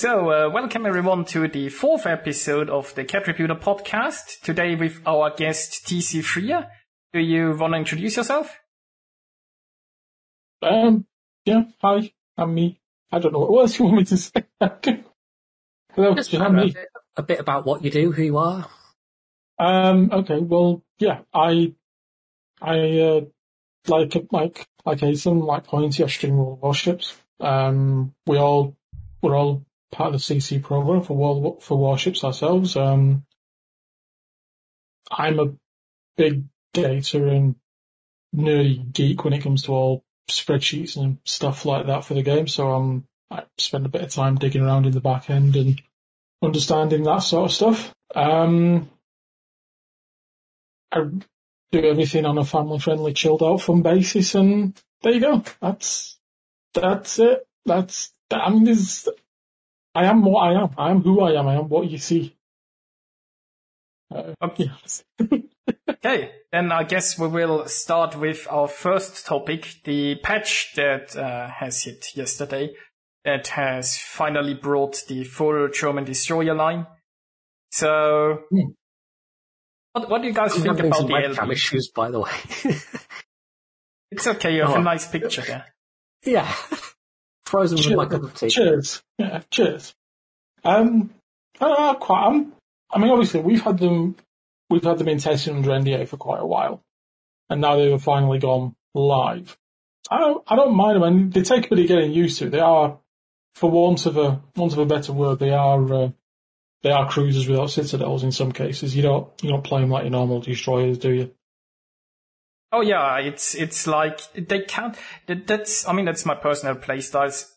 So, uh, welcome everyone to the fourth episode of the Cat Reputer podcast. Today with our guest TC Freer. Do you want to introduce yourself? Um, yeah, hi, I'm me. I don't know what else you want me to say. Hello, Just just a, me. bit, a bit about what you do, who you are. Um, okay, well, yeah, I, I, uh, like, like, like Asen, like Pointy, I stream all warships. Um, we all, we're all part of the CC program for war, for warships ourselves. Um, I'm a big data and nerdy geek when it comes to all spreadsheets and stuff like that for the game. So um, I spend a bit of time digging around in the back end and understanding that sort of stuff. Um, I do everything on a family-friendly, chilled-out, fun basis, and there you go. That's that's it. That's I mean, this. I am what I am. I am who I am. I am what you see. Uh, Okay. yes. Okay, then I guess we will start with our first topic, the patch that uh, has hit yesterday that has finally brought the full German destroyer line. So, Hmm. what, what do you guys I'm think about some the webcam issues, by the way. It's okay, you have Oh. a nice picture there. yeah. Frozen with my cup of tea. Cheers. Yeah, cheers. Um, I don't know, quite. I'm, I mean, obviously, we've had them, we've had them in testing under NDA for quite a while, and now they've finally gone live. I don't, I don't mind them, and they take a bit of getting used to. They are, for want of a want of a better word, they are uh, they are cruisers without citadels in some cases. You don't you don't play them like your normal destroyers, do you? Oh yeah, it's it's like they can't. That, that's I mean that's my personal playstyles.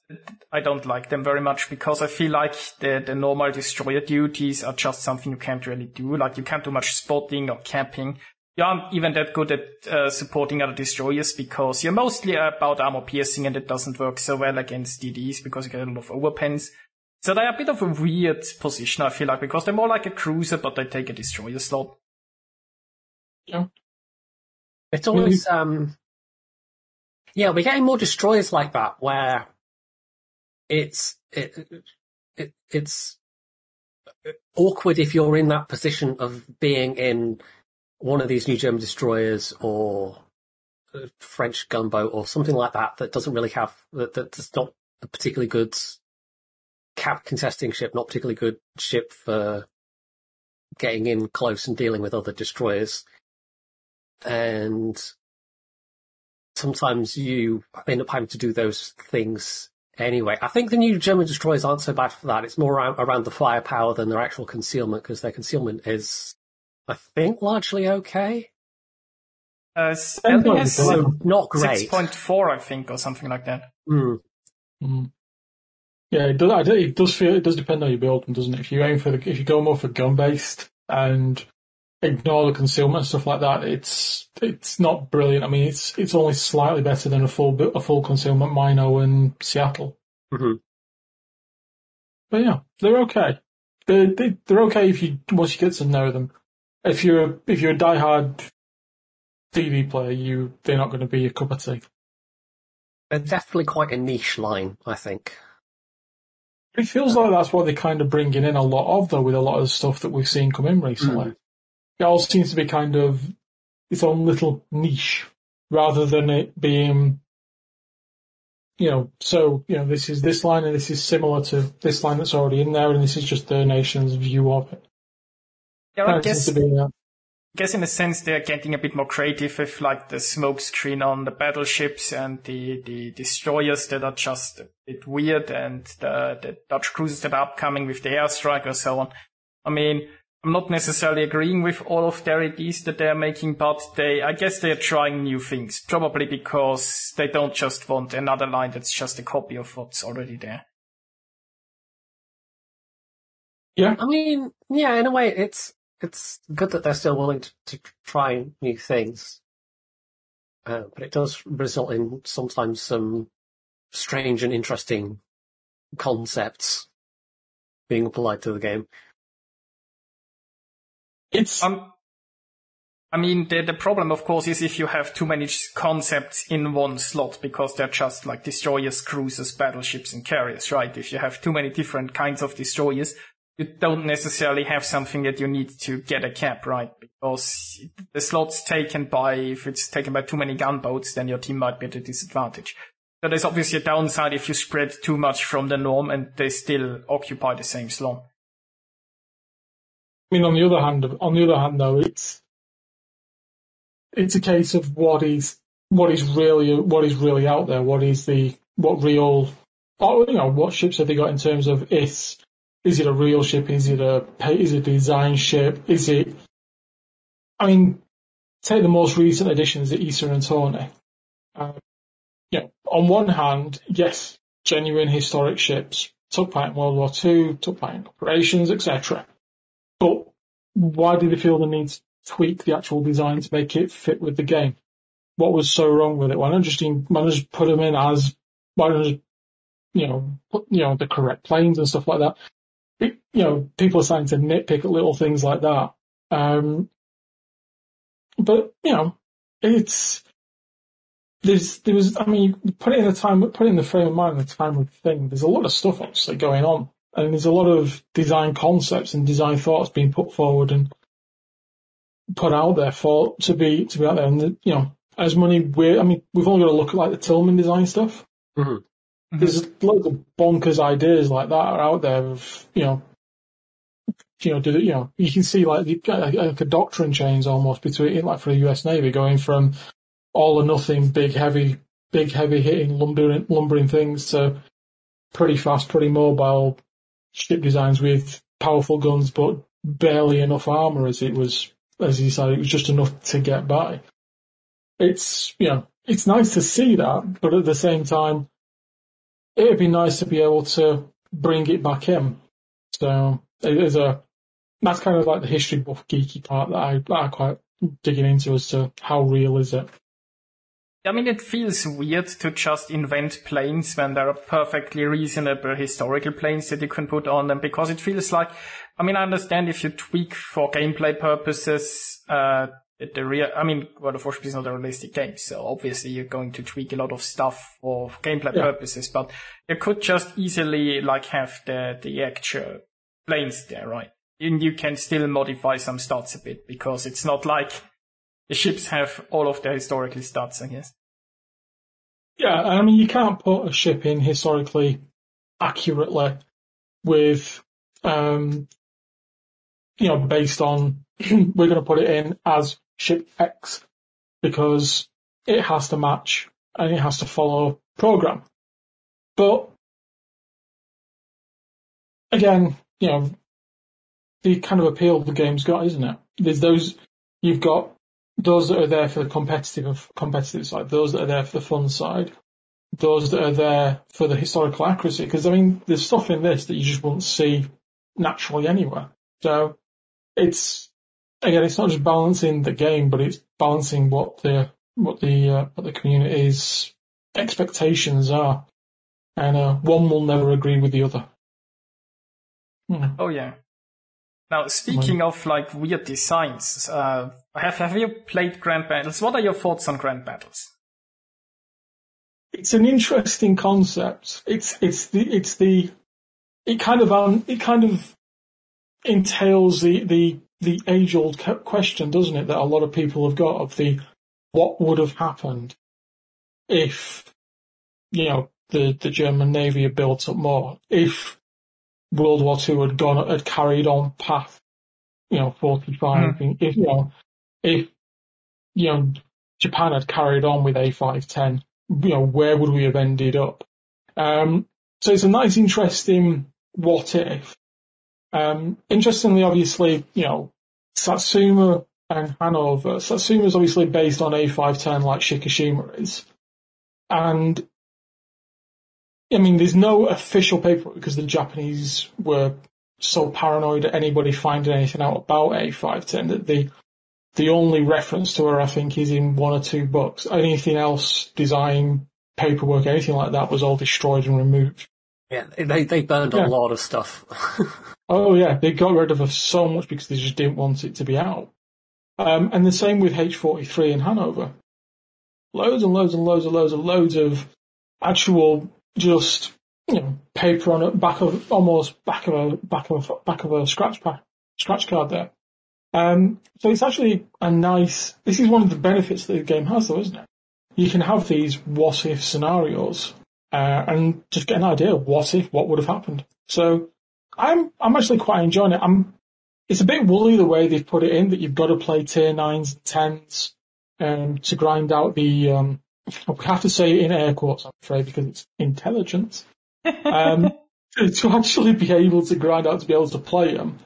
I don't like them very much because I feel like the the normal destroyer duties are just something you can't really do. Like you can't do much spotting or camping. You aren't even that good at uh, supporting other destroyers because you're mostly about armor piercing and it doesn't work so well against DDs because you get a lot of overpens. So they're a bit of a weird position, I feel like, because they're more like a cruiser, but they take a destroyer slot. It's always, um, yeah, we're getting more destroyers like that where it's, it, it, it's awkward if you're in that position of being in one of these new German destroyers or a French gunboat or something like that that doesn't really have, that, that's not a particularly good cap contesting ship, not particularly good ship for getting in close and dealing with other destroyers and sometimes you end up having to do those things anyway. I think the new German destroyers aren't so bad for that. It's more around, around the firepower than their actual concealment because their concealment is, I think, largely okay. Uh, Depends on So not great. six point four, I think, or something like that. Hmm. Mm. Yeah, it does. It does feel. It does depend on your build, doesn't it? If you aim for the, if you go more for gun based and ignore the concealment and stuff like that, it's it's not brilliant. I mean, it's it's only slightly better than a full bu- a full concealment Mino in Seattle. Mhm. But yeah, they're okay. They they they're okay if you once you get to know them. If you're a, if you're a diehard DD player, you they're not going to be your cup of tea. They're definitely quite a niche line, I think. It feels like that's what they're kind of bringing in a lot of, though, with a lot of the stuff that we've seen come in recently. It all seems to be kind of its own little niche, rather than it being, you know, so, you know, this is this line and this is similar to this line that's already in there, and this is just the nation's view of it. Yeah, I guess, seems to be, uh, guess in a sense they're getting a bit more creative with like the smoke screen on the battleships and the, the destroyers that are just a bit weird and the, the Dutch cruisers that are upcoming with the airstrike or so on. I mean, I'm not necessarily agreeing with all of their ideas that they're making, but they, I guess they're trying new things, probably because they don't just want another line that's just a copy of what's already there. yeah, I mean, yeah, in a way, it's it's good that they're still willing to, to try new things, uh, but it does result in sometimes some strange and interesting concepts being applied to the game. It's, Um, I mean, the, the problem, of course, is if you have too many concepts in one slot because they're just like destroyers, cruisers, battleships, and carriers, right? If you have too many different kinds of destroyers, you don't necessarily have something that you need to get a cap, right? Because the slot's taken by, if it's taken by too many gunboats, then your team might be at a disadvantage. So there's obviously a downside if you spread too much from the norm and they still occupy the same slot. Mean, on the other hand, on the other hand, though, it's it's a case of what is what is really what is really out there. What is the what real, or, you know, what ships have they got in terms of is is it a real ship? Is it a is it a design ship? Is it? I mean, take the most recent additions, the Ise and Tone. Uh, you know, on one hand, yes, genuine historic ships took part in World War II, took part in operations, etc. Why did they feel the need to tweak the actual design to make it fit with the game? What was so wrong with it? Why not just, why not just put them in as, why not just, you know, put, you know, the correct planes and stuff like that? It, you know, people are starting to nitpick at little things like that. Um, but, you know, it's, there's, there was, I mean, put it in the time, put it in the frame of mind, the time of thing, there's a lot of stuff actually going on. And there's a lot of design concepts and design thoughts being put forward and put out there for to be to be out there. And you know, as money, we I mean, we've only got to look at like the Tillman design stuff. Mm-hmm. There's loads of bonkers ideas like that are out there. Of you know, you know, do you know, you can see like, the, like a doctrine change almost between like for the U.S. Navy going from all or nothing, big heavy, big heavy hitting lumbering lumbering things to pretty fast, pretty mobile ship designs with powerful guns, but barely enough armor as it was, as you said, it was just enough to get by. It's, you know, it's nice to see that, but at the same time, it'd be nice to be able to bring it back in. So it is a, that's kind of like the history buff geeky part that I, that I quite digging into as to how real is it. I mean, it feels weird to just invent planes when there are perfectly reasonable historical planes that you can put on them because it feels like, I mean, I understand if you tweak for gameplay purposes, uh, the real, I mean, World of Warship is not a realistic game, so obviously you're going to tweak a lot of stuff for gameplay yeah. purposes, but you could just easily like have the, the actual planes there, right? And you can still modify some stats a bit because it's not like the ships have all of their historically stats, I guess. Yeah, I mean, you can't put a ship in historically accurately with, um, you know, based on we're going to put it in as ship X because it has to match and it has to follow program. But again, you know, the kind of appeal the game's got, isn't it? There's those you've got those that are there for the competitive competitive side, those that are there for the fun side, those that are there for the historical accuracy. Because I mean, there's stuff in this that you just won't see naturally anywhere. So it's again, it's not just balancing the game, but it's balancing what the what the uh, what the community's expectations are, and uh, one will never agree with the other. Hmm. Oh yeah. Now, speaking of like weird designs, uh, have have you played Grand Battles? What are your thoughts on Grand Battles? It's an interesting concept. It's it's the it's the it kind of um it kind of entails the the the age old question, doesn't it? That a lot of people have got of the what would have happened if you know the the German Navy had built up more if World War Two had gone had carried on past you know forty five. Mm. If you know if you know Japan had carried on with A five ten, you know where would we have ended up? Um, so it's a nice, interesting what if. Um, interestingly, obviously, you know Satsuma and Hanover. Satsuma is obviously based on A five ten like Shikishima is, and I mean, there's no official paper because the Japanese were so paranoid at anybody finding anything out about A510 that the the only reference to her, I think, is in one or two books. Anything else, design, paperwork, anything like that, was all destroyed and removed. Yeah, they they burned yeah. a lot of stuff. oh yeah, they got rid of so much because they just didn't want it to be out. Um, and the same with H43 in Hanover. Loads and loads and loads and loads and loads of actual just you know paper on a back of almost back of a back of a back of a scratch pack scratch card there. Um, so it's actually a nice. This is one of the benefits that the game has, though, isn't it? You can have these what if scenarios uh, and just get an idea of what if what would have happened. So I'm I'm actually quite enjoying it. I'm it's a bit woolly the way they've put it in that you've got to play tier nines and tens um, to grind out the. Um, we have to say in air quotes, I'm afraid, because it's intelligence. Um, to actually be able to grind out to be able to play them.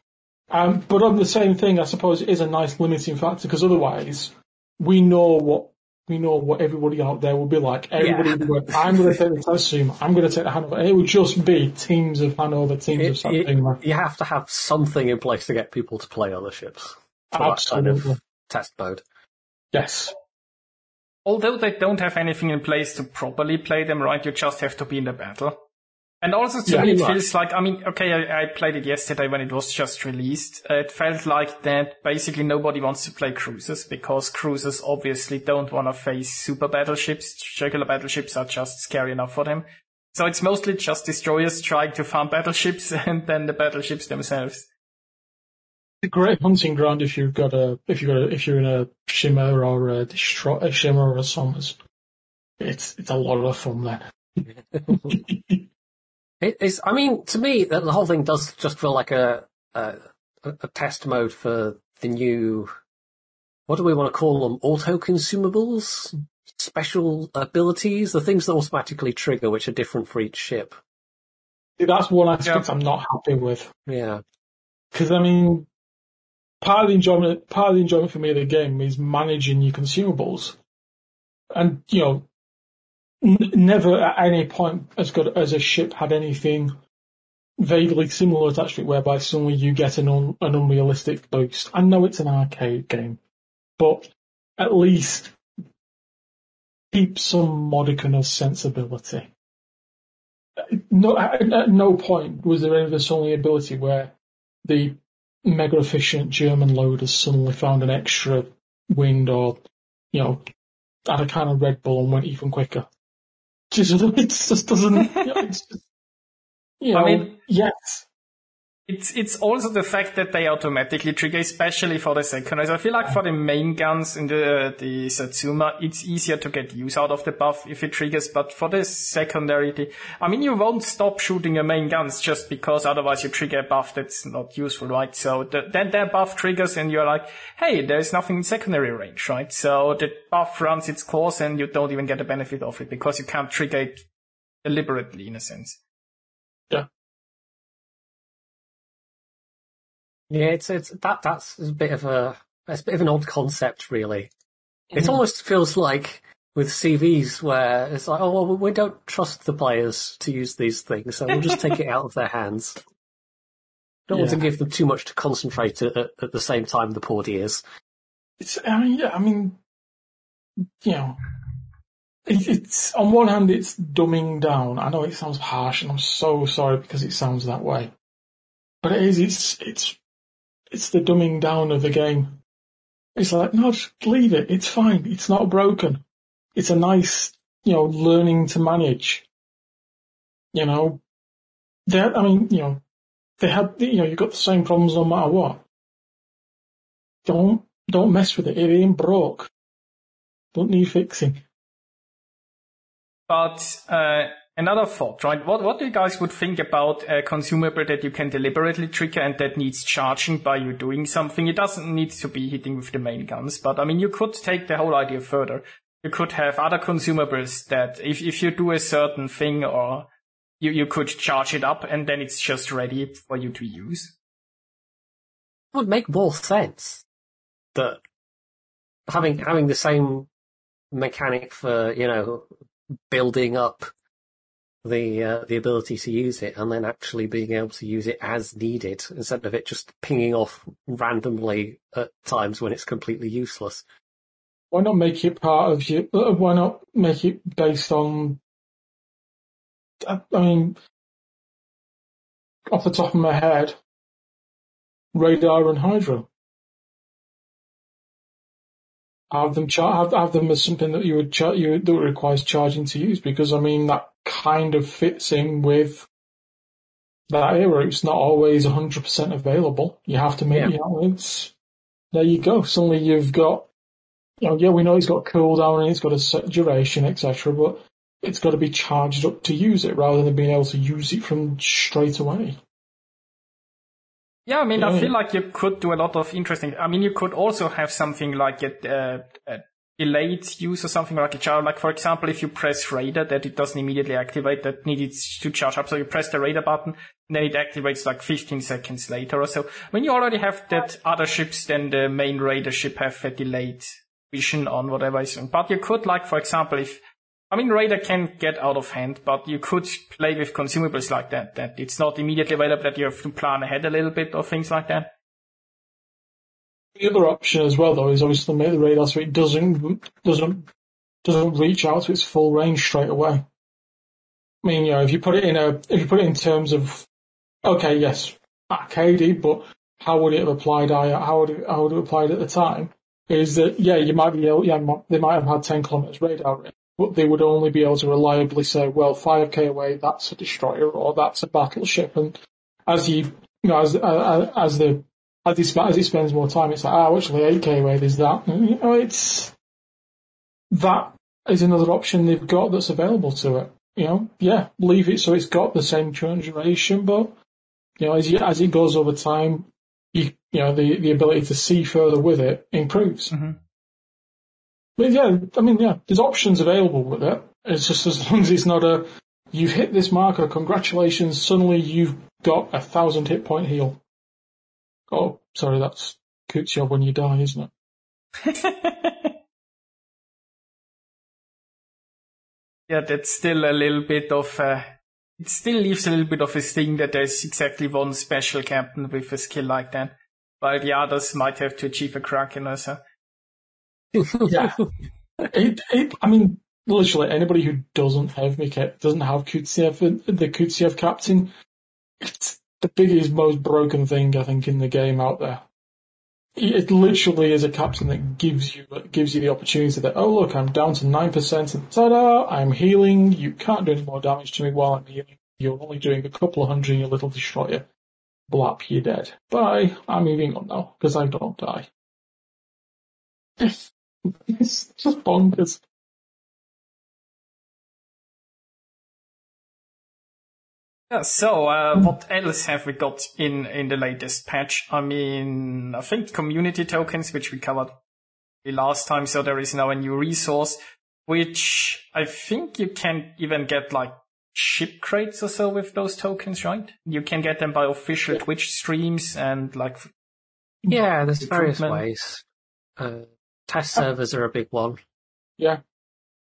Um, but on the same thing, I suppose it is a nice limiting factor because otherwise we know what we know what everybody out there will be like. Everybody, yeah. will I'm going to take the Satsuma, I'm going to take the Hanover. It would just be teams of Hanover, teams it, of something. It, you have to have something in place to get people to play other ships. Absolutely. Kind of test mode. Yes. Although they don't have anything in place to properly play them right, you just have to be in the battle. And also to yeah, me, it feels like, I mean, okay, I, I, played it yesterday when it was just released. Uh, it felt like that basically nobody wants to play cruisers because cruisers obviously don't want to face super battleships. Regular battleships are just scary enough for them. So it's mostly just destroyers trying to farm battleships and then the battleships themselves. It's a great hunting ground if you've got a, if you've got a, if you're in a Shimmer or a, a Shimmer or a Somers. It's, it's a lot of fun then. It's, I mean, to me, the, the whole thing does just feel like a, a, a test mode for the new, what do we want to call them? Auto consumables? Special abilities? The things that automatically trigger, which are different for each ship. That's one aspect yeah. I'm not happy with. Yeah. Because, I mean, part of the enjoyment, part of the enjoyment for me of the game is managing your consumables. And, you know, n- never at any point as good as a ship had anything vaguely similar attached to it, whereby suddenly you get an, un- an unrealistic boost. I know it's an arcade game, but at least keep some modicum of sensibility. No, at no point was there ever suddenly ability where the mega efficient German loaders suddenly found an extra wind or, you know, had a kind of Red Bull and went even quicker. Just, it just doesn't. it's just, you know, I mean, yes. It's it's also the fact that they automatically trigger, especially for the secondaries. I feel like for the main guns in the the Satsuma, it's easier to get use out of the buff if it triggers. But for the secondary, I mean, you won't stop shooting your main guns just because otherwise you trigger a buff that's not useful, right? So the, then buff triggers and you're like, hey, there's nothing in secondary range, right? So the buff runs its course and you don't even get the benefit of it because you can't trigger it deliberately in a sense. Yeah. Yeah, it's it's that that's a bit of a it's a bit of an odd concept, really. Mm-hmm. It almost feels like with CVs where it's like, oh well, we don't trust the players to use these things, so we'll just take it out of their hands. Don't yeah. want to give them too much to concentrate at, at the same time. The poor dears. It's I mean, yeah, I mean, you know, it's on one hand it's dumbing down. I know it sounds harsh, and I'm so sorry because it sounds that way. But it is. It's it's it's the dumbing down of the game. It's like, no, just leave it. It's fine. It's not broken. It's a nice, you know, learning to manage. You know, that, I mean, you know, they had, you know, you've got the same problems no matter what. Don't, don't mess with it. It ain't broke. Don't need fixing. But, uh, Another thought, right? What, what do you guys would think about a consumable that you can deliberately trigger and that needs charging by you doing something? It doesn't need to be hitting with the main guns, but I mean, you could take the whole idea further. You could have other consumables that if, if you do a certain thing or you, you could charge it up and then it's just ready for you to use. It would make more sense that having, having the same mechanic for, you know, building up the uh, the ability to use it and then actually being able to use it as needed instead of it just pinging off randomly at times when it's completely useless. Why not make it part of your? Uh, why not make it based on? I mean, off the top of my head, radar and hydro. have them char- have, have them as something that you would char- you that requires charging to use because I mean that kind of fits in with that era. It's not always hundred percent available. You have to make yeah. you know, it's there you go. Suddenly you've got you know, yeah, we know it's got cooldown and it's got a set duration, etc. But it's got to be charged up to use it rather than being able to use it from straight away. Yeah, I mean, yeah. I feel like you could do a lot of interesting. I mean, you could also have something like a, uh, a delayed use or something like a charge. Like for example, if you press radar, that it doesn't immediately activate, that needs to charge up. So you press the radar button, then it activates like 15 seconds later or so. When you already have that other ships than the main radar ship have a delayed vision on whatever is. But you could like, for example, if I mean, Radar can get out of hand, but you could play with consumables like that, that it's not immediately available, that you have to plan ahead a little bit or things like that. The other option as well, though, is obviously make the radar so it doesn't, doesn't, doesn't reach out to its full range straight away. I mean, you know, if you put it in a, if you put it in terms of, okay, yes, arcadey, but how would it have applied? I how would it, how would it have applied at the time? Is that yeah, you might be able, yeah, they might have had ten kilometers radar range, but they would only be able to reliably say, well, 5k away, that's a destroyer or that's a battleship. And as you, you know, as, uh, as the, as it, as it spends more time, it's like, oh, actually 8k away, there's that. And, you know, it's, that is another option they've got that's available to it. You know, yeah, leave it so it's got the same current duration, but, you know, as, you, as it goes over time, you, you know, the, the ability to see further with it improves. Mm-hmm. But yeah, I mean, yeah, there's options available with it. It's just as long as it's not a, you've hit this marker, congratulations, suddenly you've got a thousand hit point heal. Oh, sorry, that's Coot's job when you die, isn't it? yeah, that's still a little bit of a, it still leaves a little bit of a sting that there's exactly one special captain with a skill like that. While the others might have to achieve a Kraken or so yeah. It, it, I mean, literally anybody who doesn't have Miket, doesn't have Kutiev, the Kutiev captain, it's the biggest, most broken thing I think in the game out there. It literally is a captain that gives you gives you the opportunity that oh look I'm down to nine percent and ta-da I'm healing. You can't do any more damage to me while I'm healing. You're only doing a couple of hundred in your little destroyer. Blap you're dead. Bye. I'm moving on now because I don't die. It's just bonkers. Yeah, so uh, what else have we got in, in the latest patch? I mean, I think community tokens, which we covered the last time, so there is now a new resource, which I think you can even get like ship crates or so with those tokens, right? You can get them by official yeah. Twitch streams and like. Yeah, there's various ways. Uh, Test servers are a big one. Yeah.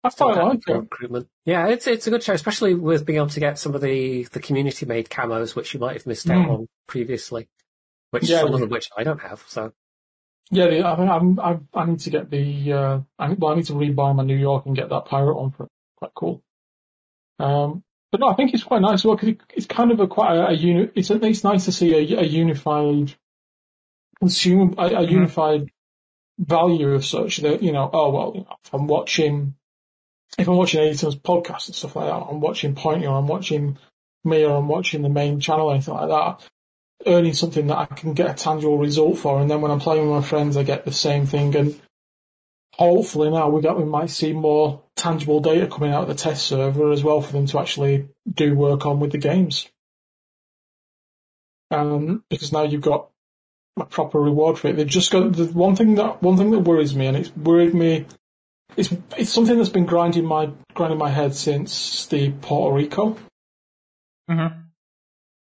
I quite like it. Recruitment. Yeah, it's it's a good show, especially with being able to get some of the, the community made camos, which you might have missed out mm. on previously. Which yeah, some of them which I don't have. So. Yeah, I I'm, I I need to get the uh, I, well, I need to rebuy my New York and get that pirate on for it. Quite cool. Um, but no, I think it's quite nice. As well, cause it, it's kind of a quite a, a uni, It's it's nice to see a, a unified consumer, a, a mm-hmm. unified value of such that, you know, oh, well, you know, if I'm watching, if I'm watching Aiton's podcast and stuff like that, I'm watching Point or I'm watching me or I'm watching the main channel or anything like that, earning something that I can get a tangible result for. And then when I'm playing with my friends, I get the same thing. And hopefully now we we might see more tangible data coming out of the test server as well for them to actually do work on with the games. Um, because now you've got a proper reward for it. They've just got the one thing that one thing that worries me, and it's worried me. It's it's something that's been grinding my grinding my head since the Puerto Rico, mm-hmm.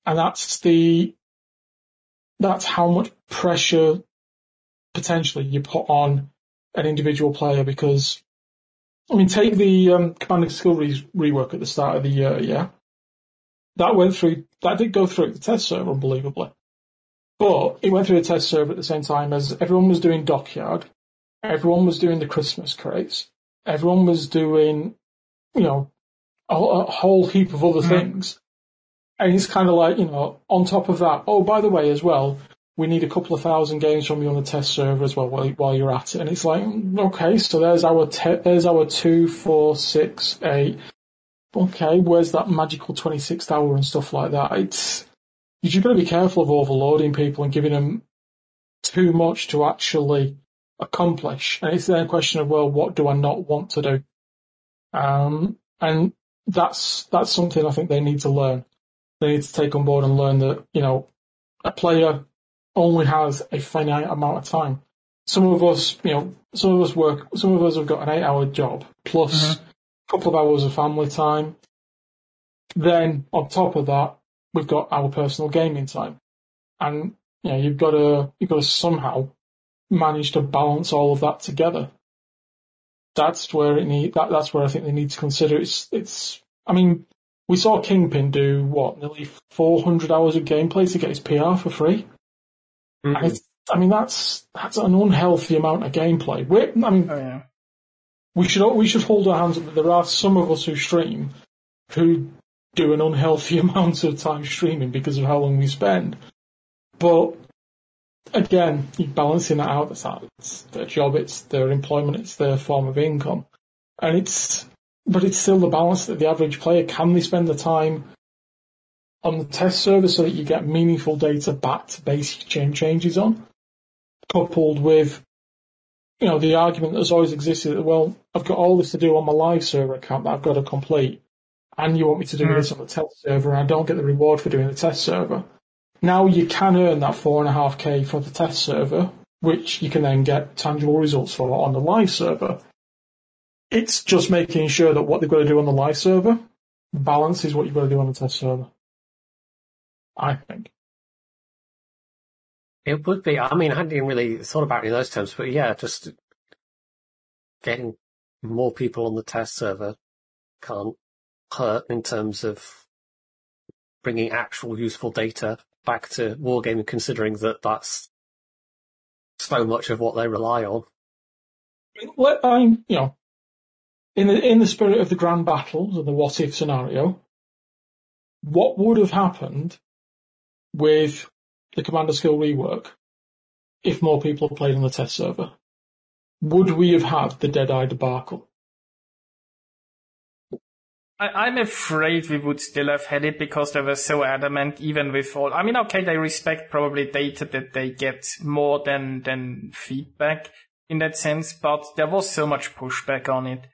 and that's the that's how much pressure potentially you put on an individual player because I mean take the um, commanding skill re- rework at the start of the year, yeah. That went through that did go through the test server unbelievably. But it went through a test server at the same time as everyone was doing Dockyard, everyone was doing the Christmas crates, everyone was doing, you know, a, a whole heap of other mm-hmm. things. And it's kind of like, you know, on top of that, oh, by the way, as well, we need a couple of thousand games from you on the test server as well while, while you're at it. And it's like, okay, so there's our te- there's our two, four, six, eight. Okay, where's that magical 26th hour and stuff like that? It's you've got to be careful of overloading people and giving them too much to actually accomplish. And it's then a question of, well, what do I not want to do? Um, and that's that's something I think they need to learn. They need to take on board and learn that you know a player only has a finite amount of time. Some of us, you know, some of us work, some of us have got an eight hour job plus mm-hmm. a couple of hours of family time. Then on top of that, we've got our personal gaming time. And, you know, you've got to, you've got to somehow manage to balance all of that together. That's where it need, that, that's where I think they need to consider it's, it's, I mean, we saw Kingpin do what, nearly 400 hours of gameplay to get his PR for free. Mm-hmm. I, I, mean, that's that's an unhealthy amount of gameplay. We're, I mean, oh, yeah. we should we should hold our hands up. That there are some of us who stream who do an unhealthy amount of time streaming because of how long we spend. But again, you're balancing that out. It's their job, it's their employment, it's their form of income, and it's but it's still the balance that the average player can they spend the time on the test server so that you get meaningful data back to chain changes on, coupled with, you know, the argument that's always existed that, well, I've got all this to do on my live server account that I've got to complete, and you want me to do mm. this on the test server, and I don't get the reward for doing the test server. Now you can earn that four and a half K for the test server, which you can then get tangible results for on the live server. It's just making sure that what they've got to do on the live server balances what you've got to do on the test server. I think. It would be. I mean, I hadn't even really thought about it in those terms, but yeah, just getting more people on the test server can't hurt in terms of bringing actual useful data back to wargaming, considering that that's so much of what they rely on. I'm, you know, in the in the spirit of the grand battles and the what if scenario, what would have happened with the Commander skill rework if more people played on the test server? Would we have had the Deadeye debacle? I, am afraid we would still have had it because they were so adamant, even with all. I mean, okay, they respect probably data that they get more than than feedback in that sense, but there was so much pushback on it,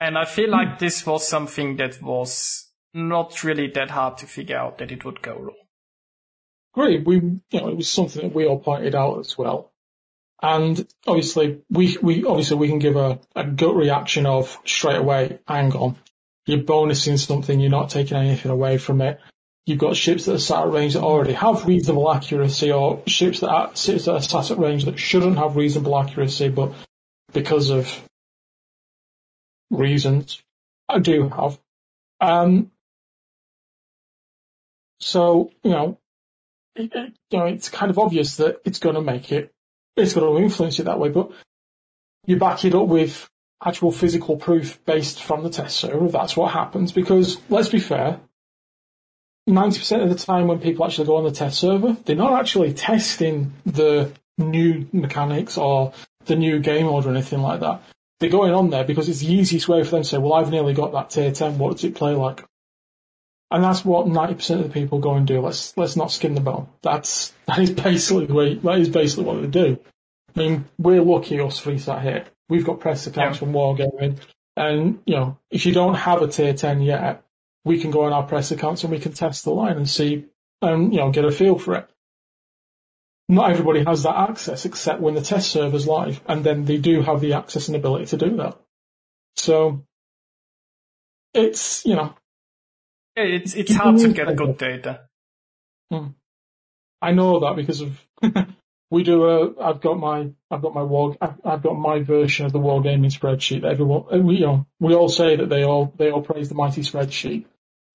and I feel like this was something that was not really that hard to figure out that it would go wrong great. We, you know, it was something that we all pointed out as well. And obviously, we, we, obviously we can give a, a gut reaction of straight away, hang on, you're bonusing something, you're not taking anything away from it. You've got ships that are sat at range that already have reasonable accuracy or ships that are, ships that are sat at range that shouldn't have reasonable accuracy, but because of reasons, I do have. Um, so, you know, it, it, you know, it's kind of obvious that it's going to make it, it's going to influence it that way, but you back it up with actual physical proof based from the test server. That's what happens because let's be fair, 90% of the time when people actually go on the test server, they're not actually testing the new mechanics or the new game mode or anything like that. They're going on there because it's the easiest way for them to say, well, I've nearly got that tier 10. What does it play like? And that's what 90% of the people go and do. Let's, let's not skin the bone. That's, that is basically the way, that is basically what they do. I mean, we're lucky us three sat here. We've got press accounts yeah. from Wargaming. And, you know, if you don't have a tier 10 yet, we can go on our press accounts and we can test the line and see, and, you know, get a feel for it. Not everybody has that access except when the test server's live, and then they do have the access and ability to do that. So, it's, you know, it's it's hard to get good data. Hmm. I know that because of we do a. I've got my I've got my war I've got my version of the wargaming spreadsheet. Everyone we you know we all say that they all they all praise the mighty spreadsheet.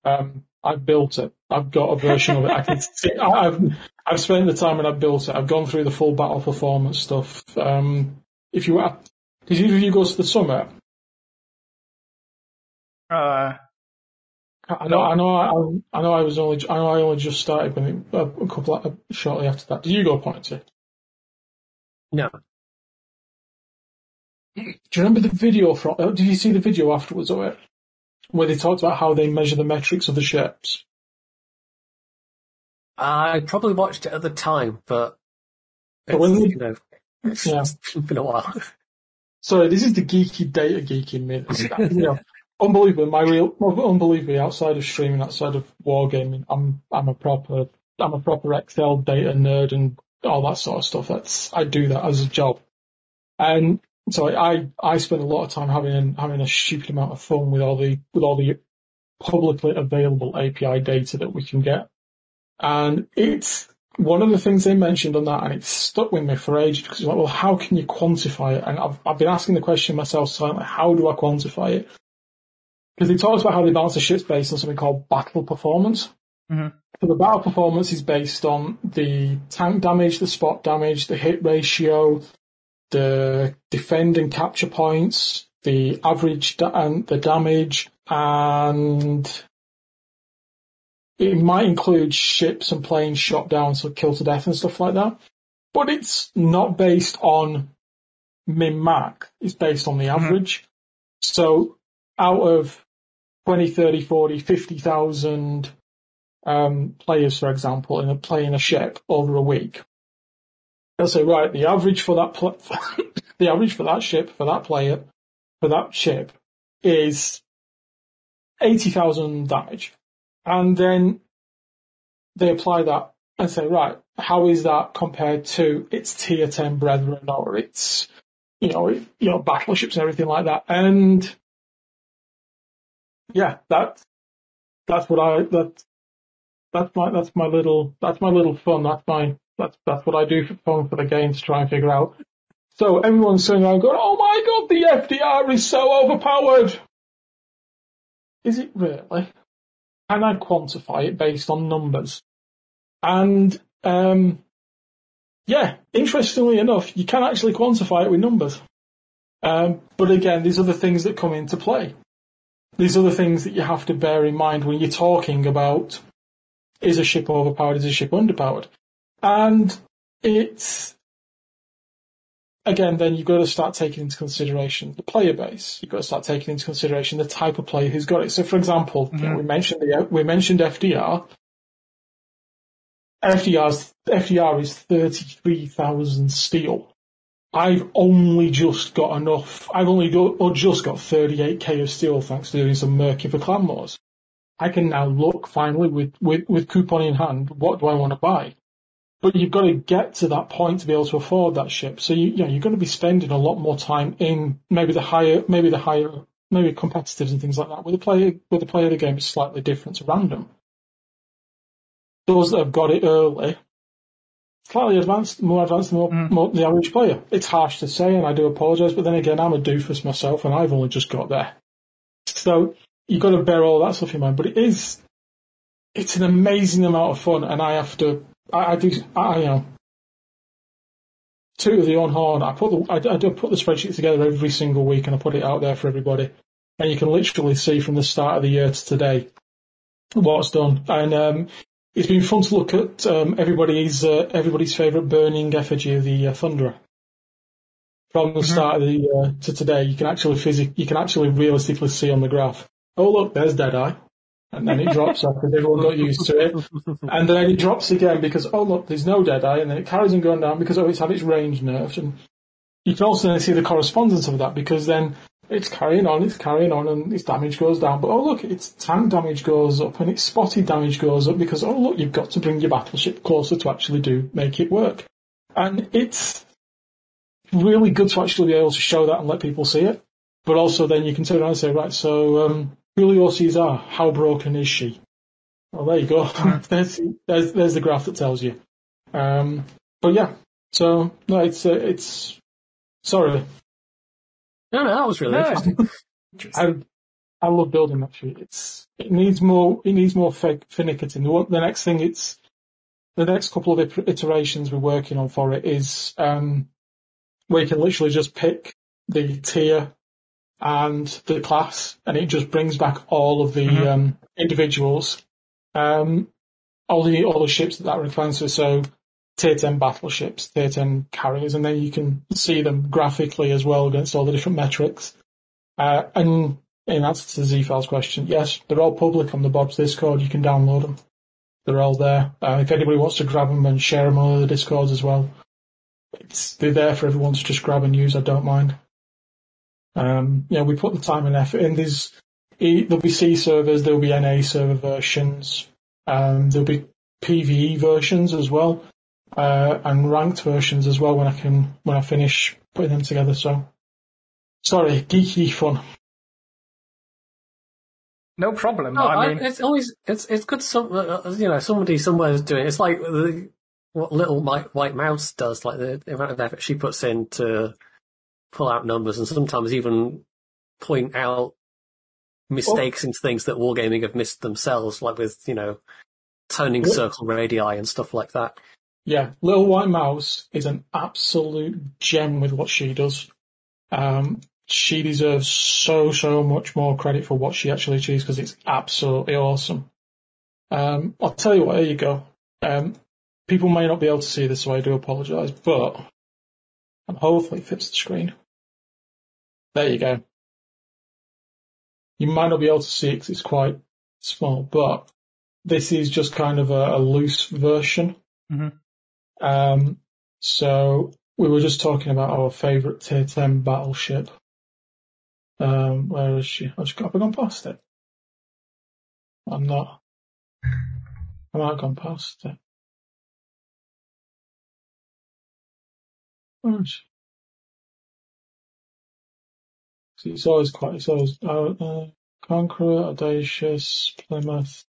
Um, I've built it. I've got a version of it. I can see, I've I've spent the time and I've built it. I've gone through the full battle performance stuff. Um, if you did you, you go to the summit? Uh, I know, I know, I, I know. I was only, I know, I only just started when it, a, a couple of, shortly after that. Did you go pointy? No. Do you remember the video from? uh, Did you see the video afterwards of it, where they talked about how they measure the metrics of the ships? I probably watched it at the time, but But when they- you know, it's Yeah. been a while. So this is the geeky data geeking me. You know, unbelievable. My real, unbelievably outside of streaming, outside of wargaming, I'm I'm a proper I'm a proper Excel data nerd and all that sort of stuff. That's I do that as a job, and so I I spend a lot of time having having a stupid amount of fun with all the with all the publicly available API data that we can get, and it's one of the things they mentioned on that, and it's stuck with me for ages because like, well, how can you quantify it? And I've, I've been asking the question myself silently, how do I quantify it? Because they talked about how they balance the ships based on something called battle performance. Mhm. So the battle performance is based on the tank damage, the spot damage, the hit ratio, the defend and capture points, the average da- and the damage, and it might include ships and planes shot down, so kill to death and stuff like that. But it's not based on min mac. It's based on the mm-hmm. average. So out of 20, 30, 40, 50,000 um, players, for example, in a playing a ship over a week, they'll say, right, the average for that pl- the average for that ship, for that player, for that ship is 80,000 damage. And then they apply that and say, right, how is that compared to its tier 10 brethren or its, you know, you know, battleships and everything like that. And yeah, that, that's what I, that, that's my, that's my little, that's my little fun. That's my, that's, that's what I do for fun for the game to try and figure out. So everyone's saying, around going, oh my god, the FDR is so overpowered. Is it really? Can I quantify it based on numbers? And um, yeah, interestingly enough, you can actually quantify it with numbers. Um, but again, there's other things that come into play. There's other things that you have to bear in mind when you're talking about is a ship overpowered, is a ship underpowered? And it's again, then you've got to start taking into consideration the player base. You've got to start taking into consideration the type of player who's got it. So, for example, you know, mm-hmm. we mentioned the we mentioned FDR. FDR's FDR is thirty three thousand steel. I've only just got enough. I've only got or just got thirty eight k of steel thanks to doing some murking for clan wars. I can now look finally with, with, with coupon in hand. What do I want to buy? But you've got to get to that point to be able to afford that ship. So you, you know, you're going to be spending a lot more time in maybe the higher, maybe the higher, maybe competitives and things like that. With the player, with the player of the game is slightly different to random. Those that have got it early, slightly advanced, more advanced than more, mm. more, the average player. It's harsh to say, and I do apologise. But then again, I'm a doofus myself, and I've only just got there. So you've got to bear all that stuff in mind. But it is, it's an amazing amount of fun, and I have to I, I do, I, you know, two of the own horn. I put the, I, I do put the spreadsheet together every single week and I put it out there for everybody. And you can literally see from the start of the year to today what's done. And, um, it's been fun to look at, um, everybody's, uh, everybody's favourite burning effigy of the uh, Thunderer. From the start of the, uh, to today, you can actually physic, you can actually realistically see on the graph. Oh look, there's Deadeye and then it drops off because everyone got used to it. And then it drops again because, oh look, there's no Deadeye, and then it carries on going down because, oh, it's had its range nerfed. And you can also then see the correspondence of that because then it's carrying on, it's carrying on, and its damage goes down. But oh look, its tank damage goes up, and its spotted damage goes up because, oh look, you've got to bring your battleship closer to actually do, make it work. And it's really good to actually be able to show that and let people see it. But also then you can turn around and say, right, so, um, Giulio Cesare, how broken is she? Well, there you go. there's, there's there's the graph that tells you. Um, but yeah, so no, it's uh, it's sorry. No, no, that was really No. interesting. I I love building that sheet. It's it needs more it needs more finicking. The, one- the next thing it's the next couple of iterations we're working on for it is um, where you can literally just pick the tier and the class, and it just brings back all of the Mhm. um, individuals, um, all the all the ships that that represents. to. So tier ten battleships, tier ten carriers, and then you can see them graphically as well against all the different metrics. Uh, and in answer to Z Files question, yes, they're all public on the Bob's Discord. You can download them. They're all there. Uh, if anybody wants to grab them and share them on the Discords as well, it's, they're there for everyone to just grab and use. I don't mind. Um, yeah, we put the time and effort in. There's E- there'll be C servers, there'll be NA server versions, um, there'll be PVE versions as well, uh, and ranked versions as well when I can when I finish putting them together. So, sorry, geeky fun. No problem. No, I I mean, it's always it's it's good. Some uh, you know somebody somewhere is doing. it. It's like the, what little white, white mouse does. Like the, the amount of effort she puts in to pull out numbers and sometimes even point out mistakes into things that wargaming have missed themselves, like with you know turning Yep. circle radii and stuff like that. Yeah, Little White Mouse is an absolute gem with what she does. Um, she deserves so, so much more credit for what she actually achieves because it's absolutely awesome. Um, I'll tell you what, here you go. Um, people may not be able to see this, so I do apologise, but and hopefully fits the screen. There you go. You might not be able to see it because it's quite small, but this is just kind of a, a loose version. Mhm. Um, so we were just talking about our favourite tier 10 battleship. Um, where is she? I just got, have I gone past it? I'm not. I might have gone past it. Where is she? See, it's always quite, it's always, uh, uh, Conqueror, Audacious, Plymouth,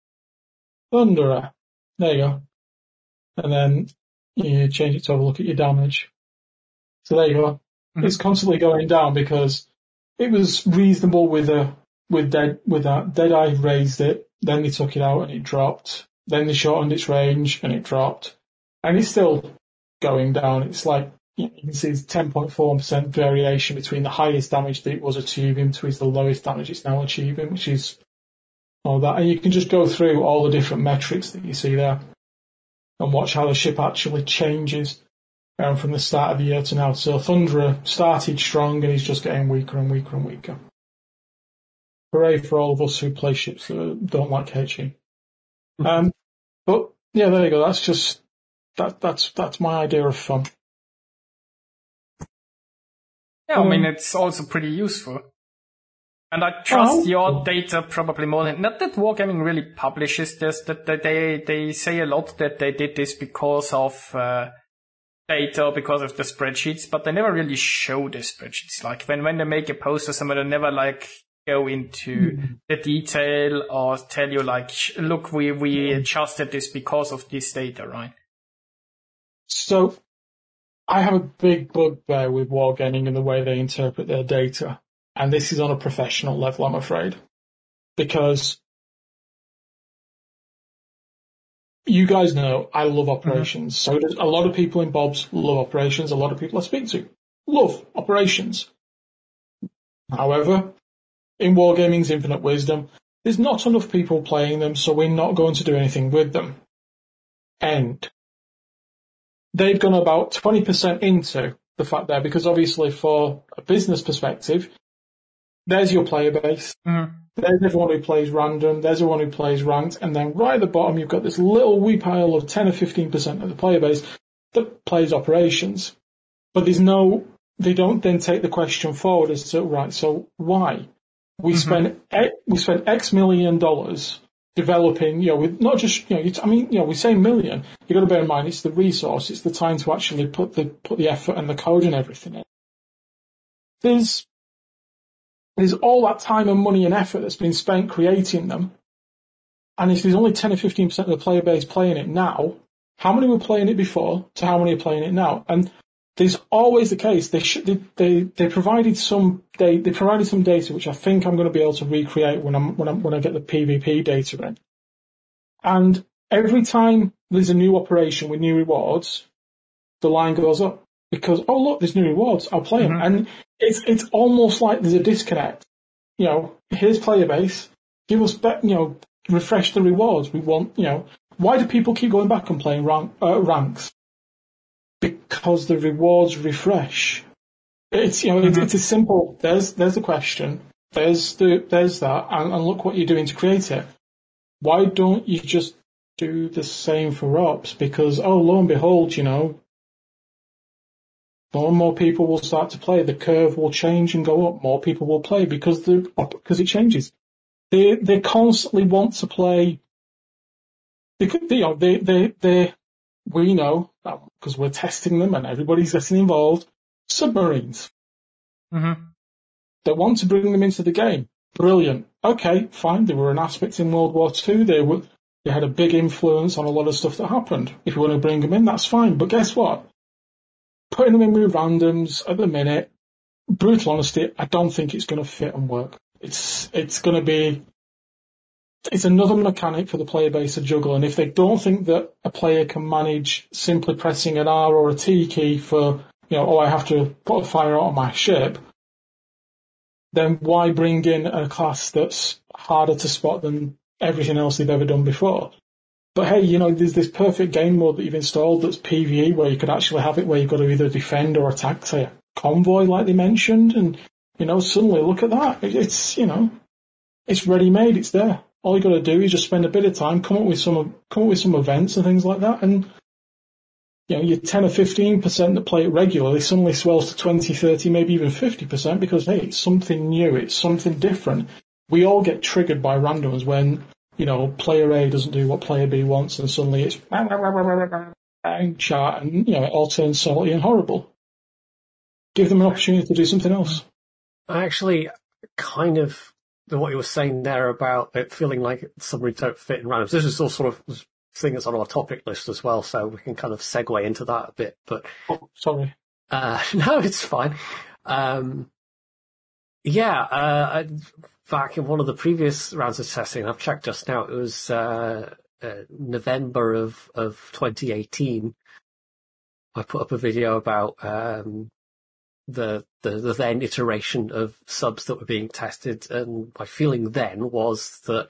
Thunderer. There you go. And then you change it to have a look at your damage. So there you go. Mhm. It's constantly going down because it was reasonable with a with dead with that. Deadeye raised it, then they took it out and it dropped. Then they shortened its range and it dropped. And it's still going down. It's like you can see it's ten point four percent variation between the highest damage that it was achieving to the lowest damage it's now achieving, which is all that. And you can just go through all the different metrics that you see there and watch how the ship actually changes um, from the start of the year to now. So Thunderer started strong and he's just getting weaker and weaker and weaker. Hooray for all of us who play ships that don't like HE. Um, but yeah, there you go. That's just that. That's that's my idea of fun. Yeah, I mean, um, it's also pretty useful. And I trust Oh. your data probably more than, not that Wargaming really publishes this, that, that they, they say a lot that they did this because of, uh, data, because of the spreadsheets, but they never really show the spreadsheets. Like when, when they make a post or something, they never like go into the detail or tell you like, look, we, we adjusted this because of this data, right? So I have a big bugbear with Wargaming and the way they interpret their data. And this is on a professional level, I'm afraid. Because you guys know I love operations. Mm-hmm. So does a lot of people in Bob's love operations. A lot of people I speak to love operations. However, in Wargaming's infinite wisdom, there's not enough people playing them, so we're not going to do anything with them. End they've gone about 20% into the fact there because obviously for a business perspective, there's your player base. Mhm. There's everyone who plays random. There's everyone who plays ranked. And then right at the bottom, you've got this little wee pile of 10 or 15% of the player base that plays operations. But there's no, they don't then take the question forward as to, right, so why? We Mhm. spent, we spent X million dollars developing, you know, with not just, you know, I mean, you know, we say million, you've got to bear in mind it's the resource, it's the time to actually put the, put the effort and the code and everything in. There's, there's all that time and money and effort that's been spent creating them. And if there's only 10 or 15% of the player base playing it now, how many were playing it before to how many are playing it now? And there's always the case. They should, they, they, they provided some, they, they provided some data, which I think I'm going to be able to recreate when I'm, when I'm, when I get the PvP data in. And every time there's a new operation with new rewards, the line goes up. because oh look, there's new rewards. I'll play them, mm-hmm. and it's it's almost like there's a disconnect. You know, here's player base. Give us, you know, refresh the rewards. We want, you know, why do people keep going back and playing rank, uh, ranks? Because the rewards refresh. It's you know mm-hmm. it's, it's as simple. There's there's the question. There's the there's that, and, and look what you're doing to create it. Why don't you just do the same for ops? Because oh, lo and behold, you know, more and more people will start to play. The curve will change and go up. More people will play because the because it changes. They they constantly want to play. They you know, they they they we know because we're testing them and everybody's getting involved. Submarines. Mm-hmm. They want to bring them into the game. Brilliant. Okay, fine. They were an aspect in World War Two. They were they had a big influence on a lot of stuff that happened. If you want to bring them in, that's fine. But guess what? Putting them in with randoms at the minute, brutal honesty, I don't think it's going to fit and work. It's it's going to be it's another mechanic for the player base to juggle. And if they don't think that a player can manage simply pressing an R or a T key for you know, oh, I have to put a fire out on my ship, then why bring in a class that's harder to spot than everything else they've ever done before? But hey, you know, there's this perfect game mode that you've installed that's PVE where you could actually have it where you've got to either defend or attack, say, a convoy like they mentioned. And, you know, suddenly look at that. It's, you know, it's ready made. It's there. All you got to do is just spend a bit of time, come up with some, come up with some events and things like that. And, you know, your 10 or 15% that play it regularly suddenly swells to 20, 30, maybe even 50% because, hey, it's something new. It's something different. We all get triggered by randoms when you know, player A doesn't do what player B wants, and suddenly it's chat, and you know, it all turns salty and horrible. Give them an opportunity to do something else. I actually kind of what you were saying there about it feeling like some don't fit in randoms. This is all sort of thing that's on our topic list as well, so we can kind of segue into that a bit. But oh, sorry, uh, no, it's fine. Um, yeah, uh, back in one of the previous rounds of testing, I've checked just now, it was uh, uh, November of, of 2018. I put up a video about um, the, the, the then iteration of subs that were being tested, and my feeling then was that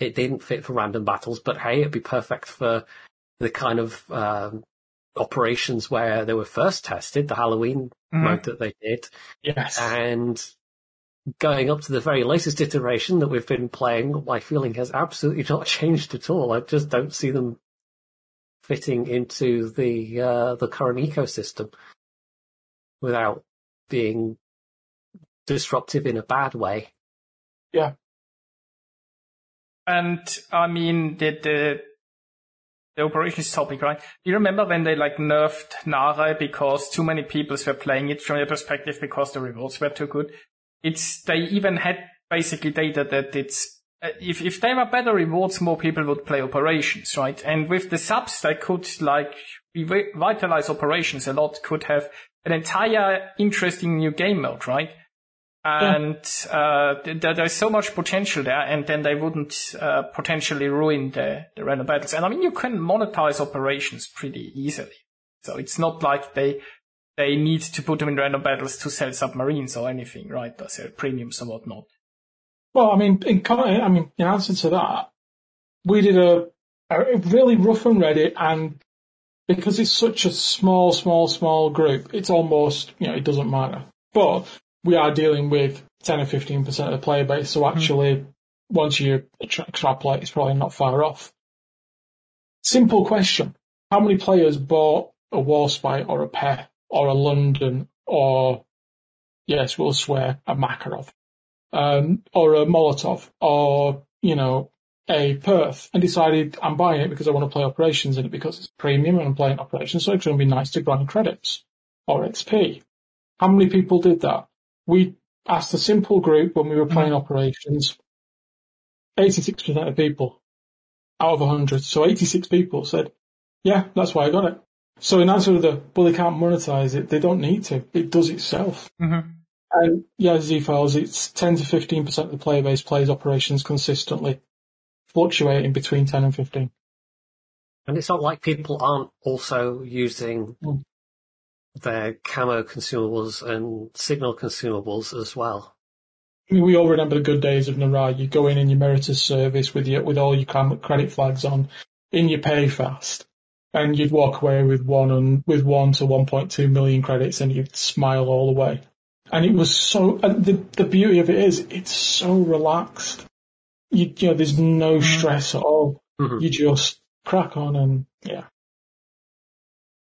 it didn't fit for random battles, but hey, it'd be perfect for the kind of um, operations where they were first tested, the Halloween mm. mode that they did. Yes. And going up to the very latest iteration that we've been playing, my feeling has absolutely not changed at all. I just don't see them fitting into the uh, the current ecosystem without being disruptive in a bad way. Yeah. And I mean, the the, the operations topic, right? Do you remember when they like nerfed Narai because too many people were playing it from your perspective because the rewards were too good? it's they even had basically data that it's uh, if if there were better rewards, more people would play operations, right? And with the subs, they could like revitalize operations a lot. Could have an entire interesting new game mode, right? And yeah. uh, th- there's so much potential there, and then they wouldn't uh, potentially ruin the, the random battles. And I mean, you can monetize operations pretty easily. So it's not like they they need to put them in random battles to sell submarines or anything, right? Or sell premiums or whatnot. Well, I mean, in I mean, in answer to that, we did a, a really rough and ready, and because it's such a small, small, small group, it's almost you know it doesn't matter. But we are dealing with ten or fifteen percent of the player base, so hmm. actually, mm. once you extrapolate, it's probably not far off. Simple question: How many players bought a Warspite or a pair or a London or, yes, we'll swear, a Makarov, um, or a Molotov or, you know, a Perth and decided I'm buying it because I want to play operations in it because it's premium and I'm playing operations, so it's going to be nice to grind credits or XP. How many people did that? We asked a simple group when we were playing mm-hmm. operations. 86% of people out of 100, so 86 people said, yeah, that's why I got it. So in answer to the, well, they can't monetize it, they don't need to. It does itself. Mm-hmm. And yeah, Z Files, it's 10 to 15% of the player base plays operations consistently, fluctuating between 10 and 15. And it's not like people aren't also using mm. their camo consumables and signal consumables as well. I mean, we all remember the good days of Narai. You go in in your Meritus service with your with all your credit flags on, in your pay fast, and you'd walk away with one and with one to 1.2 million credits, and you'd smile all the way. And it was so. And the the beauty of it is, it's so relaxed. You, you know, there's no mm-hmm. stress at all. Mm-hmm. You just crack on and yeah.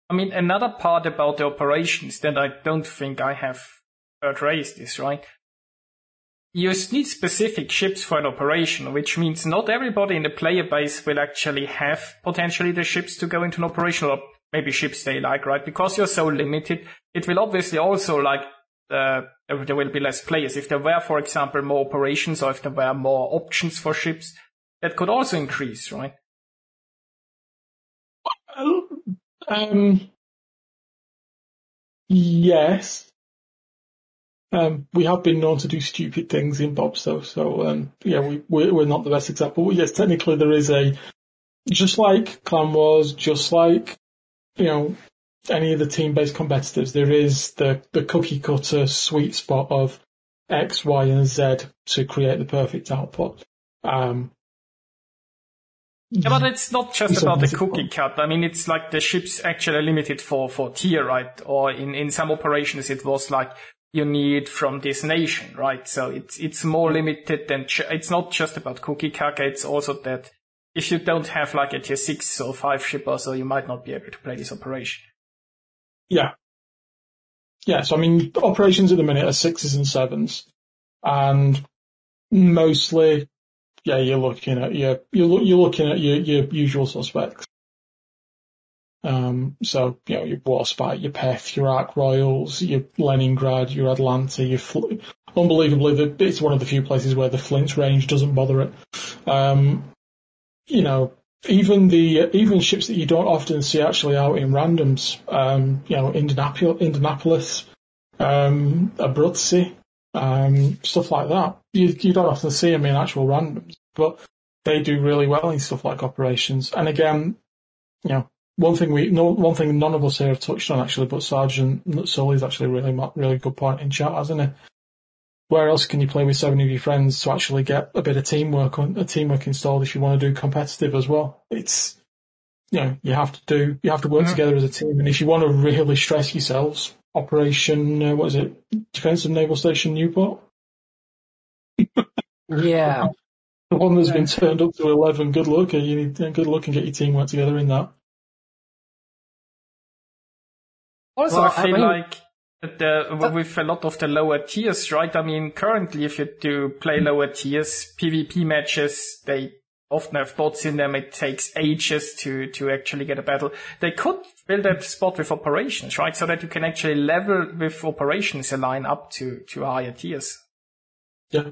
I mean, another part about the operations that I don't think I have heard raised is right. You need specific ships for an operation, which means not everybody in the player base will actually have potentially the ships to go into an operation, or maybe ships they like, right? Because you're so limited, it will obviously also like uh, there will be less players. If there were, for example, more operations, or if there were more options for ships, that could also increase, right? Um, yes. Um, we have been known to do stupid things in Bobs though, so um, yeah, we we're, we're, not the best example. But yes, technically there is a just like Clan Wars, just like you know any of the team-based competitors, there is the the cookie cutter sweet spot of X, Y, and Z to create the perfect output. Um, yeah, but it's not just it's about the cookie cut. I mean, it's like the ship's actually limited for, for tier, right? Or in, in some operations, it was like you need from this nation, right? So it's, it's more limited than, ch- it's not just about cookie cut. It's also that if you don't have like a tier six or five ship or so, you might not be able to play this operation. Yeah. Yeah. So, I mean, operations at the minute are sixes and sevens and mostly yeah, you're looking at your you're you're looking at your your usual suspects. Um, so you know your Warspite, your Perth, your Ark Royals, your Leningrad, your Atlanta, your Fl- unbelievably, it's one of the few places where the Flint range doesn't bother it. Um, you know, even the even ships that you don't often see actually out in randoms. Um, you know, Indianapolis, Indianapolis, um, Abruzzi, um, stuff like that. You, you don't often see them in actual randoms, but they do really well in stuff like operations. And again, you know, one thing we, no, one thing none of us here have touched on actually, but Sergeant Sully's actually really, really good point in chat, hasn't he? Where else can you play with seven of your friends to actually get a bit of teamwork on a teamwork installed if you want to do competitive as well? It's, you know, you have to do, you have to work mm-hmm. together as a team. And if you want to really stress yourselves, Operation, uh, what is it? Defensive Naval Station Newport? yeah. The one that's been turned up to 11. Good luck. You need good luck and get your teamwork together in that. Also, well, I feel I mean, like the, with a lot of the lower tiers, right? I mean, currently, if you do play lower tiers, PvP matches, they often have bots in them. It takes ages to, to actually get a battle. They could build a spot with operations, right? So that you can actually level with operations align up to, to higher tiers. Yeah.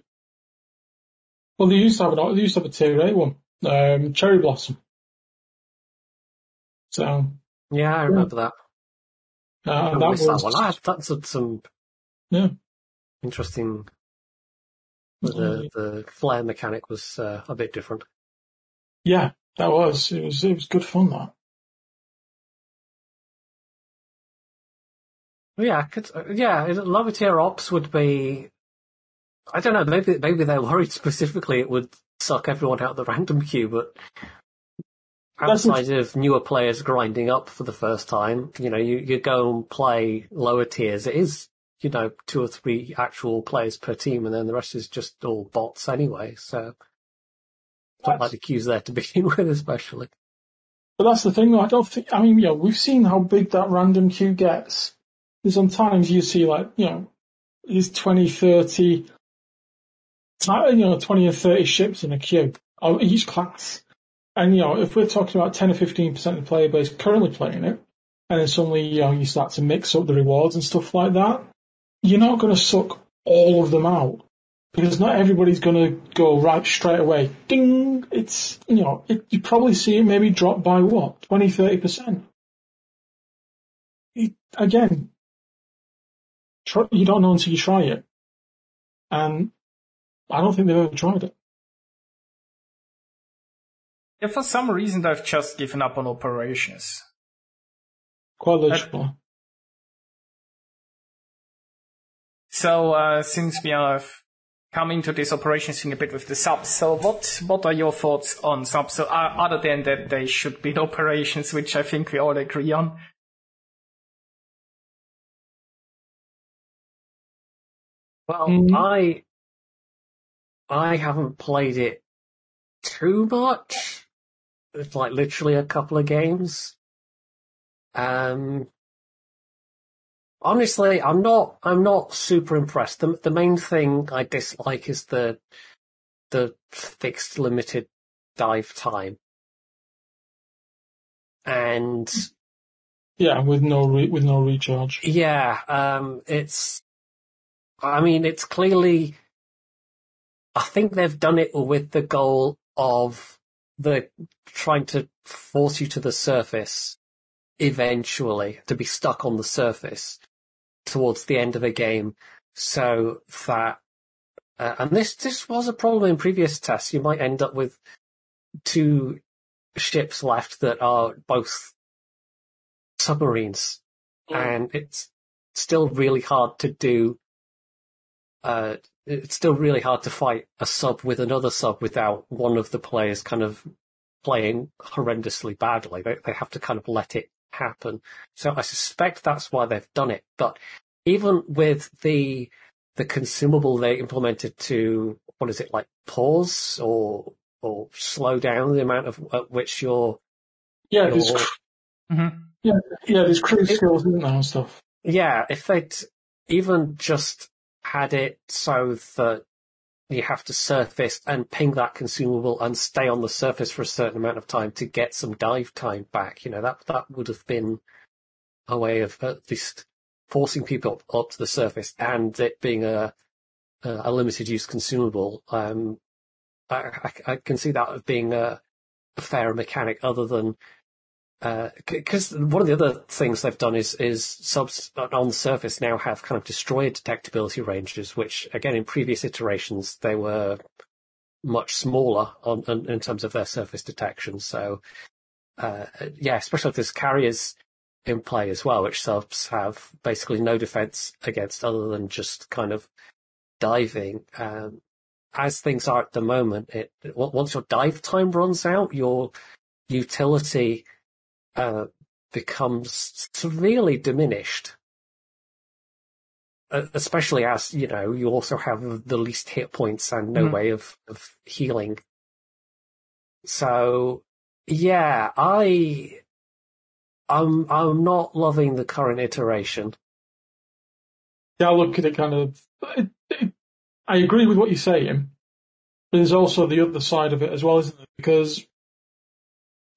Well, they used to have an, they used to have a tier A one, um, Cherry Blossom. So. Yeah, I remember yeah. that. Uh, I that was, that one. I had, that's some. Yeah. Interesting. The, the flare mechanic was uh, a bit different. Yeah, that was. It was. It was good fun. That. Yeah, could, yeah. Lower tier ops would be. I don't know. Maybe maybe they're worried specifically it would suck everyone out of the random queue, but outside of newer players grinding up for the first time, you know, you, you go and play lower tiers. It is, you know, two or three actual players per team, and then the rest is just all bots anyway. So don't like the queues there to begin with, especially. But that's the thing, though. I don't think. I mean, yeah, we've seen how big that random queue gets. sometimes you see, like, you know, these 20, 30, you know, 20 or 30 ships in a queue, of each class. And, you know, if we're talking about 10 or 15% of the player base currently playing it, and then suddenly, you know, you start to mix up the rewards and stuff like that, you're not going to suck all of them out because not everybody's going to go right straight away. Ding! It's, you know, it, you probably see it maybe drop by what, 20, 30%. Again, try, you don't know until you try it. And I don't think they've ever tried it. Yeah, for some reason I've just given up on operations. Quite literally. so uh, since we are coming to this operations thing a bit with the subs, so what what are your thoughts on subs? So, uh, other than that, they should be in operations, which I think we all agree on. Well, mm-hmm. I I haven't played it too much. It's like literally a couple of games. Um, honestly, I'm not. I'm not super impressed. The the main thing I dislike is the the fixed limited dive time, and yeah, with no re- with no recharge. Yeah, um, it's. I mean, it's clearly. I think they've done it with the goal of the trying to force you to the surface eventually to be stuck on the surface towards the end of a game so that uh, and this this was a problem in previous tests. You might end up with two ships left that are both submarines. And it's still really hard to do uh, it's still really hard to fight a sub with another sub without one of the players kind of playing horrendously badly. They, they have to kind of let it happen. So I suspect that's why they've done it. But even with the the consumable they implemented to what is it like pause or or slow down the amount of at which you're yeah there's mm-hmm. yeah yeah there's cruise skills in there and stuff. Yeah, if they'd even just had it so that you have to surface and ping that consumable and stay on the surface for a certain amount of time to get some dive time back. You know, that, that would have been a way of at least forcing people up, up to the surface and it being a, a limited use consumable. Um, I, I, I, can see that as being a, a fair mechanic other than because uh, one of the other things they've done is is subs on the surface now have kind of destroyer detectability ranges, which again in previous iterations they were much smaller on, on in terms of their surface detection. So uh, yeah, especially if there's carriers in play as well, which subs have basically no defense against other than just kind of diving. Um, as things are at the moment, it once your dive time runs out, your utility uh, becomes severely diminished. Uh, especially as, you know, you also have the least hit points and no mm. way of, of healing. So, yeah, I, I'm, I'm not loving the current iteration. Yeah, I look at it kind of, it, it, I agree with what you're saying, but there's also the other side of it as well, isn't it? Because,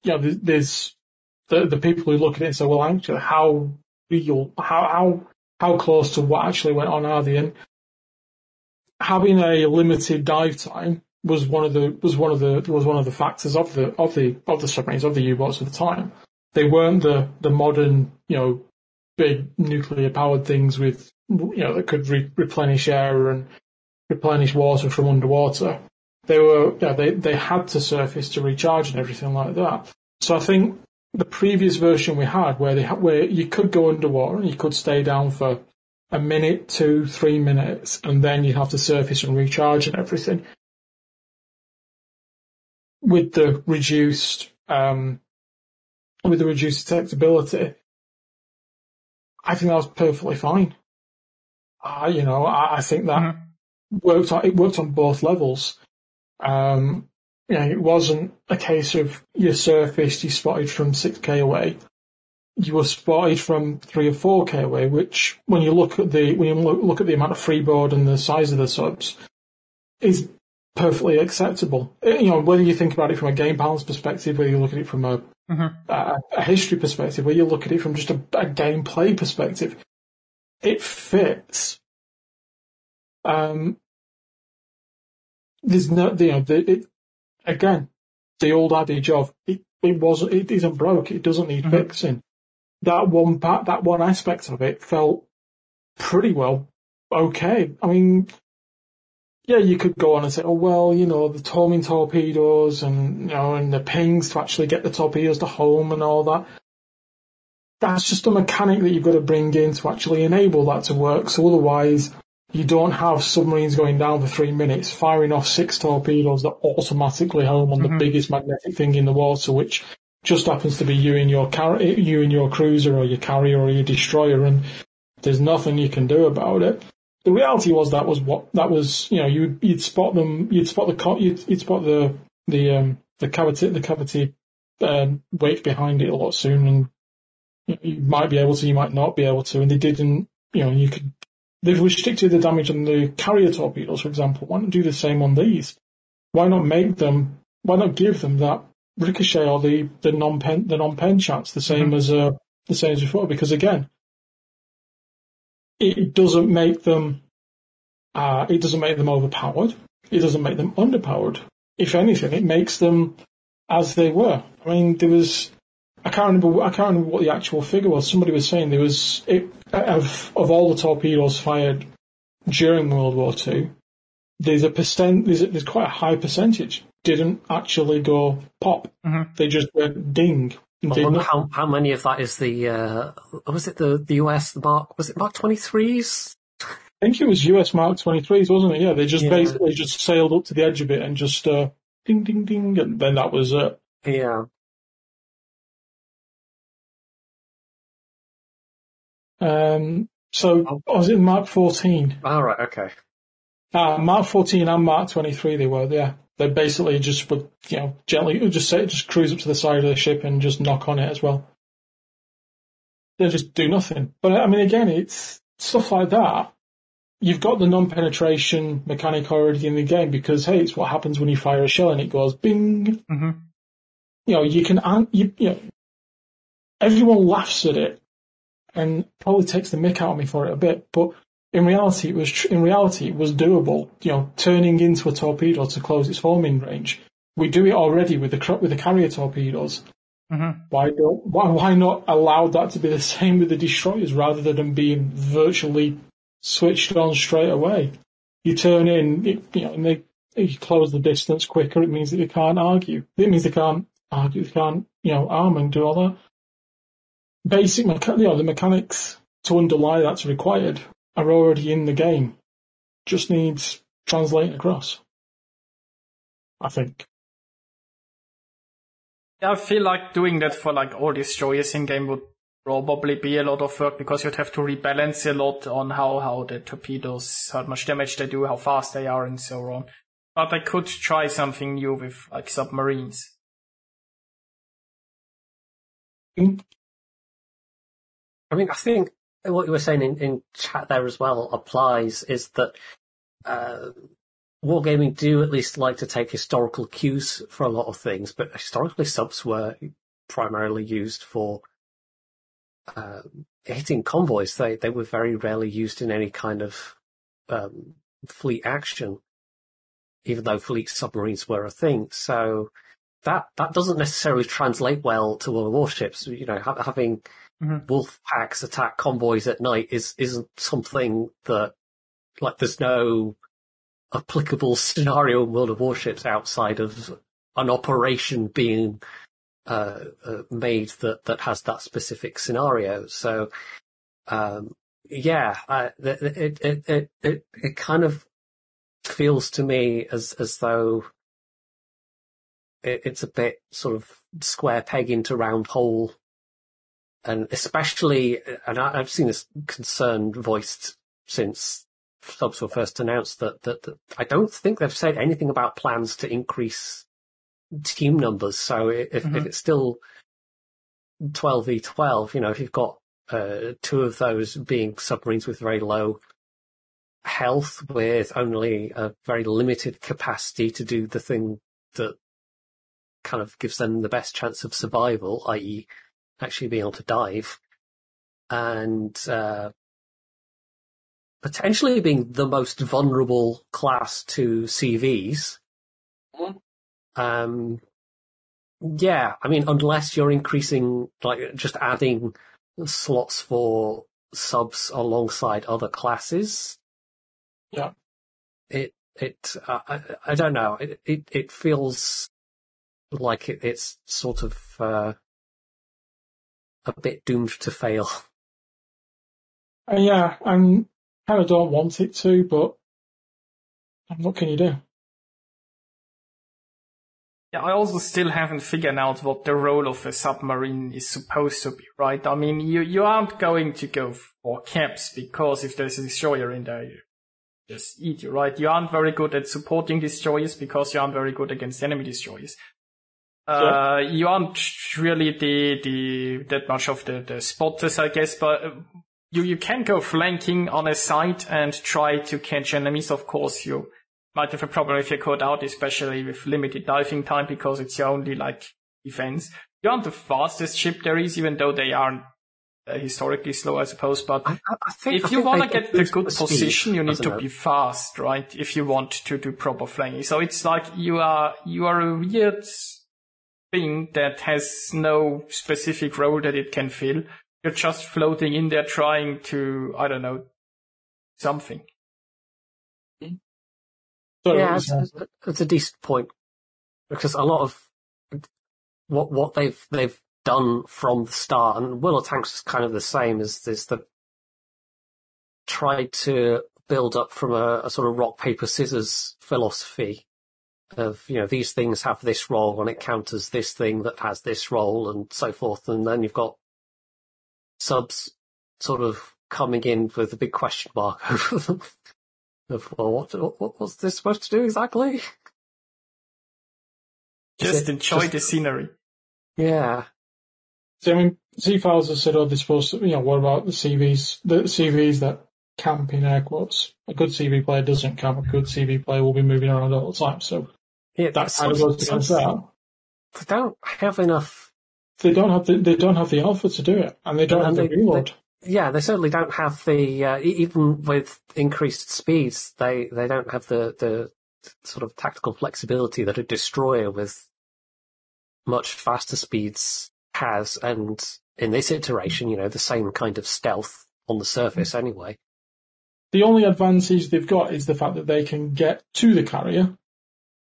yeah, there's, the the people who look at it and say, well, actually, how real, how how how close to what actually went on are they? And having a limited dive time was one of the was one of the was one of the factors of the of the of the submarines of the U-boats at the time. They weren't the the modern you know big nuclear powered things with you know that could re- replenish air and replenish water from underwater. They were yeah they they had to surface to recharge and everything like that. So I think the previous version we had, where they where you could go underwater and you could stay down for a minute, two, three minutes, and then you'd have to surface and recharge and everything. With the reduced, um, with the reduced detectability, I think that was perfectly fine. Uh, you know, I, I think that mm-hmm. worked on, it worked on both levels. Um, you know, it wasn't a case of you surfaced, you spotted from 6k away. You were spotted from 3 or 4k away, which when you look at the, when you look, look at the amount of freeboard and the size of the subs, is perfectly acceptable. Eh, you know, whether you think about it from a game balance perspective, whether you look at it from a, mm-hmm. a, a, history perspective, whether you look at it from just a, a gameplay perspective, it fits. Um, there's no, you know, the, it, again, the old adage of it, it wasn't, it isn't broke, it doesn't need mm-hmm. fixing. That one part, that one aspect of it felt pretty well okay. I mean, yeah, you could go on and say, oh well, you know, the homing torpedoes and you know, and the pings to actually get the torpedoes to home and all that. That's just a mechanic that you've got to bring in to actually enable that to work. So otherwise, you don't have submarines going down for three minutes, firing off six torpedoes that automatically home on Mhm. the biggest magnetic thing in the water, which just happens to be you and your car- you and your cruiser or your carrier or your destroyer, and there's nothing you can do about it. The reality was that was what that was. You know, you you'd spot them, you'd spot the co- you'd, you'd spot the the um the cavity the cavity um, wake behind it a lot soon, and you might be able to, you might not be able to, and they didn't. You know, you could they've restricted the damage on the carrier torpedoes, for example. Why not do the same on these? Why not make them? Why not give them that ricochet or the the non pen the non pen chance the same Mhm. as uh the same as before? Because again, it doesn't make them. Uh, it doesn't make them overpowered. It doesn't make them underpowered. If anything, it makes them as they were. I mean, there was. I can't remember. I can't remember what the actual figure was. Somebody was saying there was it, of of all the torpedoes fired during World War Two. There's a percent. There's, a, there's quite a high percentage didn't actually go pop. Mhm. They just went ding. I wonder how, how many of that is the, uh, was it the, the US, the Mark, was it Mark 23s? I think it was US Mark 23s, wasn't it? Yeah, they just Yeah. basically just sailed up to the edge of it and just uh, ding, ding, ding, and then that was it. Yeah. Um, so i was it Mark 14? All right. Okay. Uh, Mark 14 and Mark 23 they were, yeah. They basically just would, you know, gently just say, just cruise up to the side of the ship and just knock on it as well. They just do nothing. But I mean, again, it's stuff like that. You've got the non-penetration mechanic already in the game because hey, it's what happens when you fire a shell and it goes bing. hmm You know, you can, you, you know, everyone laughs at it and probably takes the mick out of me for it a bit, but in reality, it was tr- in reality it was doable. You know, turning into a torpedo to close its homing range. We do it already with the cr- with the carrier torpedoes. hmm Why don't why why not allow that to be the same with the destroyers rather than them being virtually switched on straight away? You turn in, it, you know, and they you close the distance quicker. It means that they can't argue. It means they can't argue. They can't you know arm and do all that. Basic, mecha- you know, the mechanics to underlie that's required are already in the game. Just needs translating across. I think. I feel like doing that for like all destroyers in game would probably be a lot of work because you'd have to rebalance a lot on how, how the torpedoes, how much damage they do, how fast they are and so on. But I could try something new with like submarines. Mm. I mean, I think what you were saying in, in chat there as well applies is that uh, wargaming do at least like to take historical cues for a lot of things, but historically subs were primarily used for uh, hitting convoys. They they were very rarely used in any kind of um, fleet action, even though fleet submarines were a thing. So that that doesn't necessarily translate well to of Warships. You know, ha- having Mhm. wolf packs attack convoys at night is isn't something that like there's no applicable scenario in World of Warships outside of an operation being uh, uh, made that that has that specific scenario. So um, yeah, it, it, it it it it kind of feels to me as as though it, it's a bit sort of square peg into round hole and especially, and I, I've seen this concern voiced since subs were first announced that, that, that I don't think they've said anything about plans to increase team numbers. So if, if Mhm. it's still 12v12, you know, if you've got uh, two of those being submarines with very low health with only a very limited capacity to do the thing that kind of gives them the best chance of survival, i.e actually being able to dive and uh, potentially being the most vulnerable class to CVs. Mhm. Um, yeah, I mean, unless you're increasing, like, just adding slots for subs alongside other classes. Yeah. It, it, uh, I, I don't know. It, it, it feels like it, it's sort of, uh, a bit doomed to fail. Uh, yeah, and kind of don't want it to, but what can you do? Yeah, I also still haven't figured out what the role of a submarine is supposed to be, right? I mean, you, you aren't going to go for caps because if there's a destroyer in there, you just eat you, right? You aren't very good at supporting destroyers because you aren't very good against enemy destroyers. Uh, you aren't really the, the, that much of the, the spotters, I guess, but uh, you, you can go flanking on a site and try to catch enemies. Of course, you might have a problem if you're caught out, especially with limited diving time because it's your only like defense. You aren't the fastest ship there is, even though they aren't uh, historically slow, I suppose. But I, I think, if you want to get the good position, you need to be fast, right? If you want to do proper flanking. So it's like you are, you are a weird thing that has no specific role that it can fill. You're just floating in there trying to, I don't know, something. yeah, it's, it's, a decent point because a lot of what what they've they've done from the start, and World of Tanks is kind of the same, is is the tried to build up from a, a sort of rock paper scissors philosophy of you know these things have this role and it counters this thing that has this role and so forth, and then you've got subs sort of coming in with a big question mark over them of well, what, what what's this supposed to do exactly? Just enjoy just, the scenery. Yeah. So I mean, C files have said, oh, they're supposed to, you know, what about the CVs, the CVs that camp in air quotes? A good CV player doesn't camp. A good CV player will be moving around all the time. So yeah, that kind of goes against that. They don't have enough. They don't have the they don't have the alpha to do it, and they don't and have they, the reload. They, yeah, they certainly don't have the uh, even with increased speeds. They they don't have the the sort of tactical flexibility that a destroyer with much faster speeds has, and in this iteration, you know, the same kind of stealth on the surface anyway. The only advantage they've got is the fact that they can get to the carrier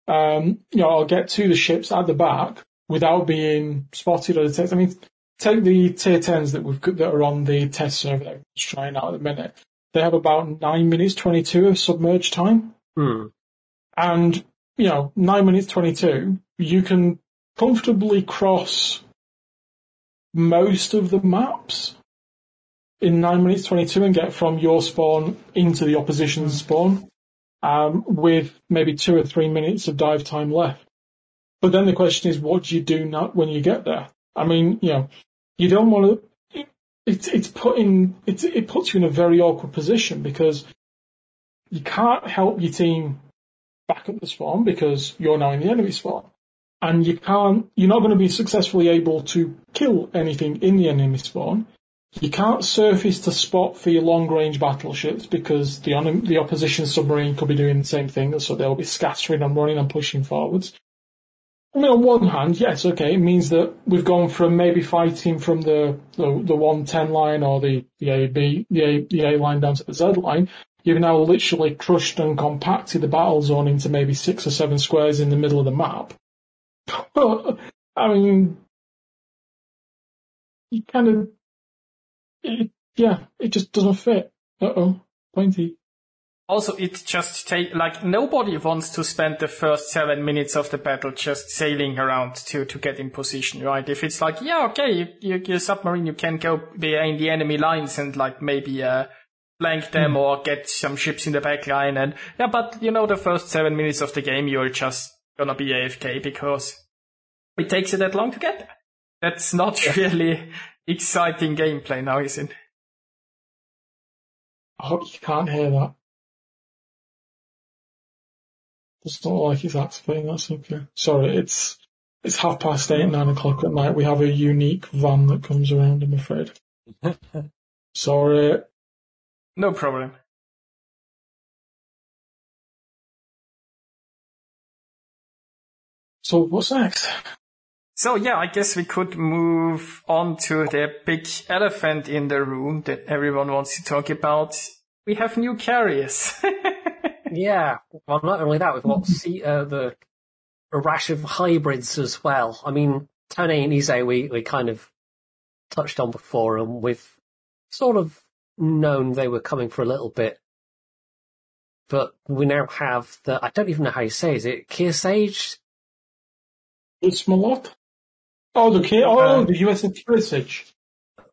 um, you know, I'll get to the ships at the back without being spotted or detected. I mean, take the tier 10s that we've got, that are on the test server that we're trying out at the minute. They have about 9 minutes 22 of submerged time. Hmm. And, you know, 9 minutes 22, you can comfortably cross most of the maps in 9 minutes 22 and get from your spawn into the opposition's spawn um, with maybe two or three minutes of dive time left. But then the question is, what do you do not when you get there? I mean, you know, you don't want to. It's it's putting it's it puts you in a very awkward position because you can't help your team back up the spawn because you're now in the enemy spawn, and you can't. You're not going to be successfully able to kill anything in the enemy spawn you can't surface to spot for your long range battleships because the the opposition submarine could be doing the same thing, so they'll be scattering and running and pushing forwards. I mean, on one hand, yes, okay, it means that we've gone from maybe fighting from the the, the 110 line or the the A B the A, the A line down to the Z line. You've now literally crushed and compacted the battle zone into maybe six or seven squares in the middle of the map. I mean, you kind of it, yeah, it just doesn't fit. Uh oh, pointy. Also, it just take like nobody wants to spend the first seven minutes of the battle just sailing around to to get in position, right? If it's like, yeah, okay, you, you, you're submarine, you can go behind the enemy lines and like maybe uh flank them mm. or get some ships in the back line, and yeah, but you know, the first seven minutes of the game, you're just gonna be AFK because it takes you that long to get there. That's not yeah. really exciting gameplay now, isn't it? Oh, you can't hear that. It's not like it's activating, that's okay. Sorry, it's it's half past eight, nine o'clock at night. We have a unique van that comes around, I'm afraid. Sorry. No problem. So what's next? So yeah, I guess we could move on to the big elephant in the room that everyone wants to talk about. We have new carriers. yeah, well, not only that, we've got see, uh, the a rash of hybrids as well. I mean, Tone and Ise, we, we kind of touched on before, and we've sort of known they were coming for a little bit but we now have the, I don't even know how you say, is it Kearsarge? It's Malot. Oh, the K. Oh, Uh, the USS Kearsarge.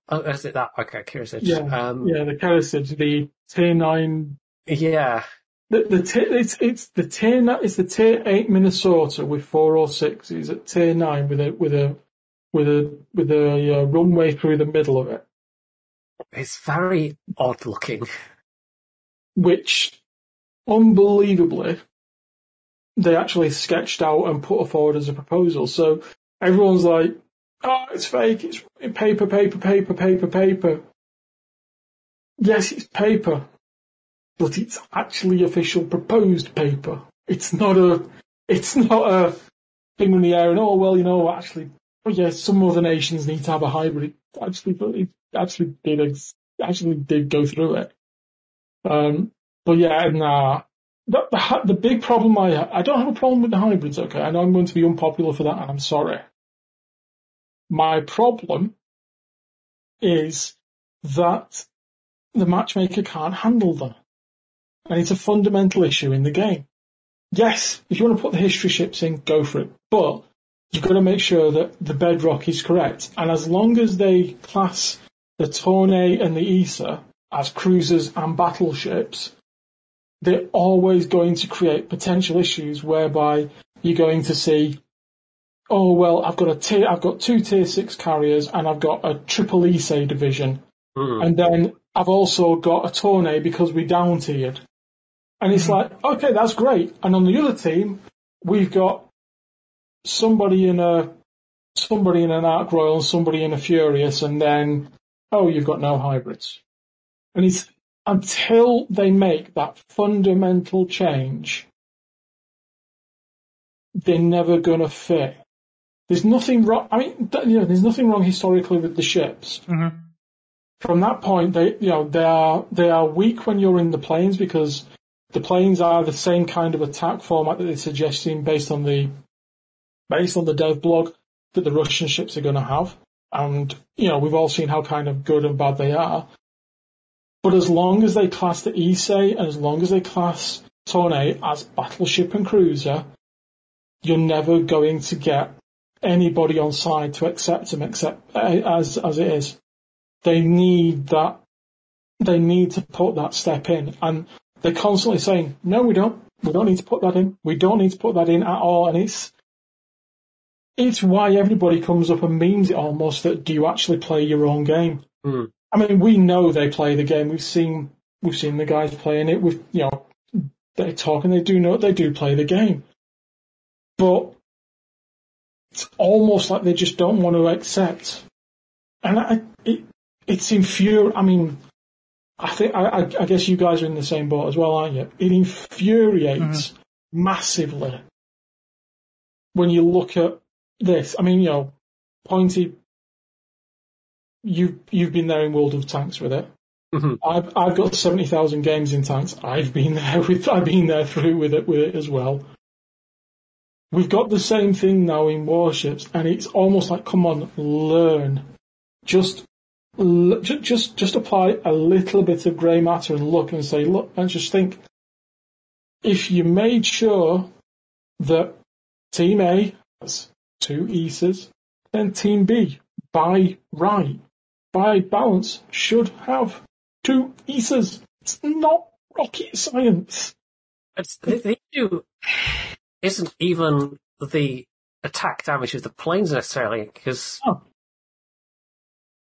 Oh, is it that? Okay, Kearsarge. Yeah, Um, Yeah, the Kearsarge, the Tier Nine. yeah. The, the tier, it's it's the tier it's the tier eight Minnesota with four or six. He's at tier nine with a with a with a with a uh, runway through the middle of it, It's very odd looking. which unbelievably they actually sketched out and put forward as a proposal. So everyone's like, "Oh, it's fake! It's paper, paper, paper, paper, paper." Yes, it's paper, but it's actually official proposed paper. It's not a, it's not a thing in the air and oh well, you know, actually, oh yes, some other nations need to have a hybrid. It actually, it actually did, actually did go through it. Um, but yeah, nah. The, the, the big problem I I don't have a problem with the hybrids. Okay, I know I'm going to be unpopular for that, and I'm sorry. My problem is that the matchmaker can't handle them. And it's a fundamental issue in the game. Yes, if you want to put the history ships in, go for it. But you've got to make sure that the bedrock is correct. And as long as they class the Tone and the Ise as cruisers and battleships, they're always going to create potential issues whereby you're going to see, oh well, I've got a tier, I've got two tier six carriers and I've got a triple Ise division Hmm. and then I've also got a Tone because we down tiered. And it's like, okay, that's great. And on the other team, we've got somebody in a somebody in an Ark Royal and somebody in a Furious, and then oh, you've got no hybrids. And it's until they make that fundamental change, they're never gonna fit. There's nothing wrong. I mean, you know, there's nothing wrong historically with the ships Mm-hmm. from that point, they you know they are they are weak when you're in the planes because the planes are the same kind of attack format that they're suggesting based on the based on the dev blog that the Russian ships are going to have, and you know we've all seen how kind of good and bad they are. But as long as they class the Ise and as long as they class Tone as battleship and cruiser, you're never going to get anybody on side to accept them except as as it is. They need that they need to put that step in. And they're constantly saying no we don't. We don't need to put that in. We don't need to put that in at all. And it's it's why everybody comes up and memes it almost that do you actually play your own game? Hmm. i mean we know they play the game. We've seen we've seen the guys playing it with you know they talk and they do know they do play the game. But it's almost like they just don't want to accept and I, it, it's infuriating. I mean, I think I, I, guess you guys are in the same boat as well, aren't you? It infuriates massively when you look at this. I mean, you know, pointy. You you've been there in World of Tanks with it. Mhm. I've I've got seventy thousand games in tanks. I've been there with I've been there through with it with it as well. We've got the same thing now in warships, and it's almost like, come on, learn. Just, just, just apply a little bit of grey matter and look and say, look, and just think. If you made sure that Team A has two Ises, then Team B, by right, by balance, should have two Ises. It's not rocket science. It's, the, issue isn't even the attack damage of the planes necessarily, because Oh.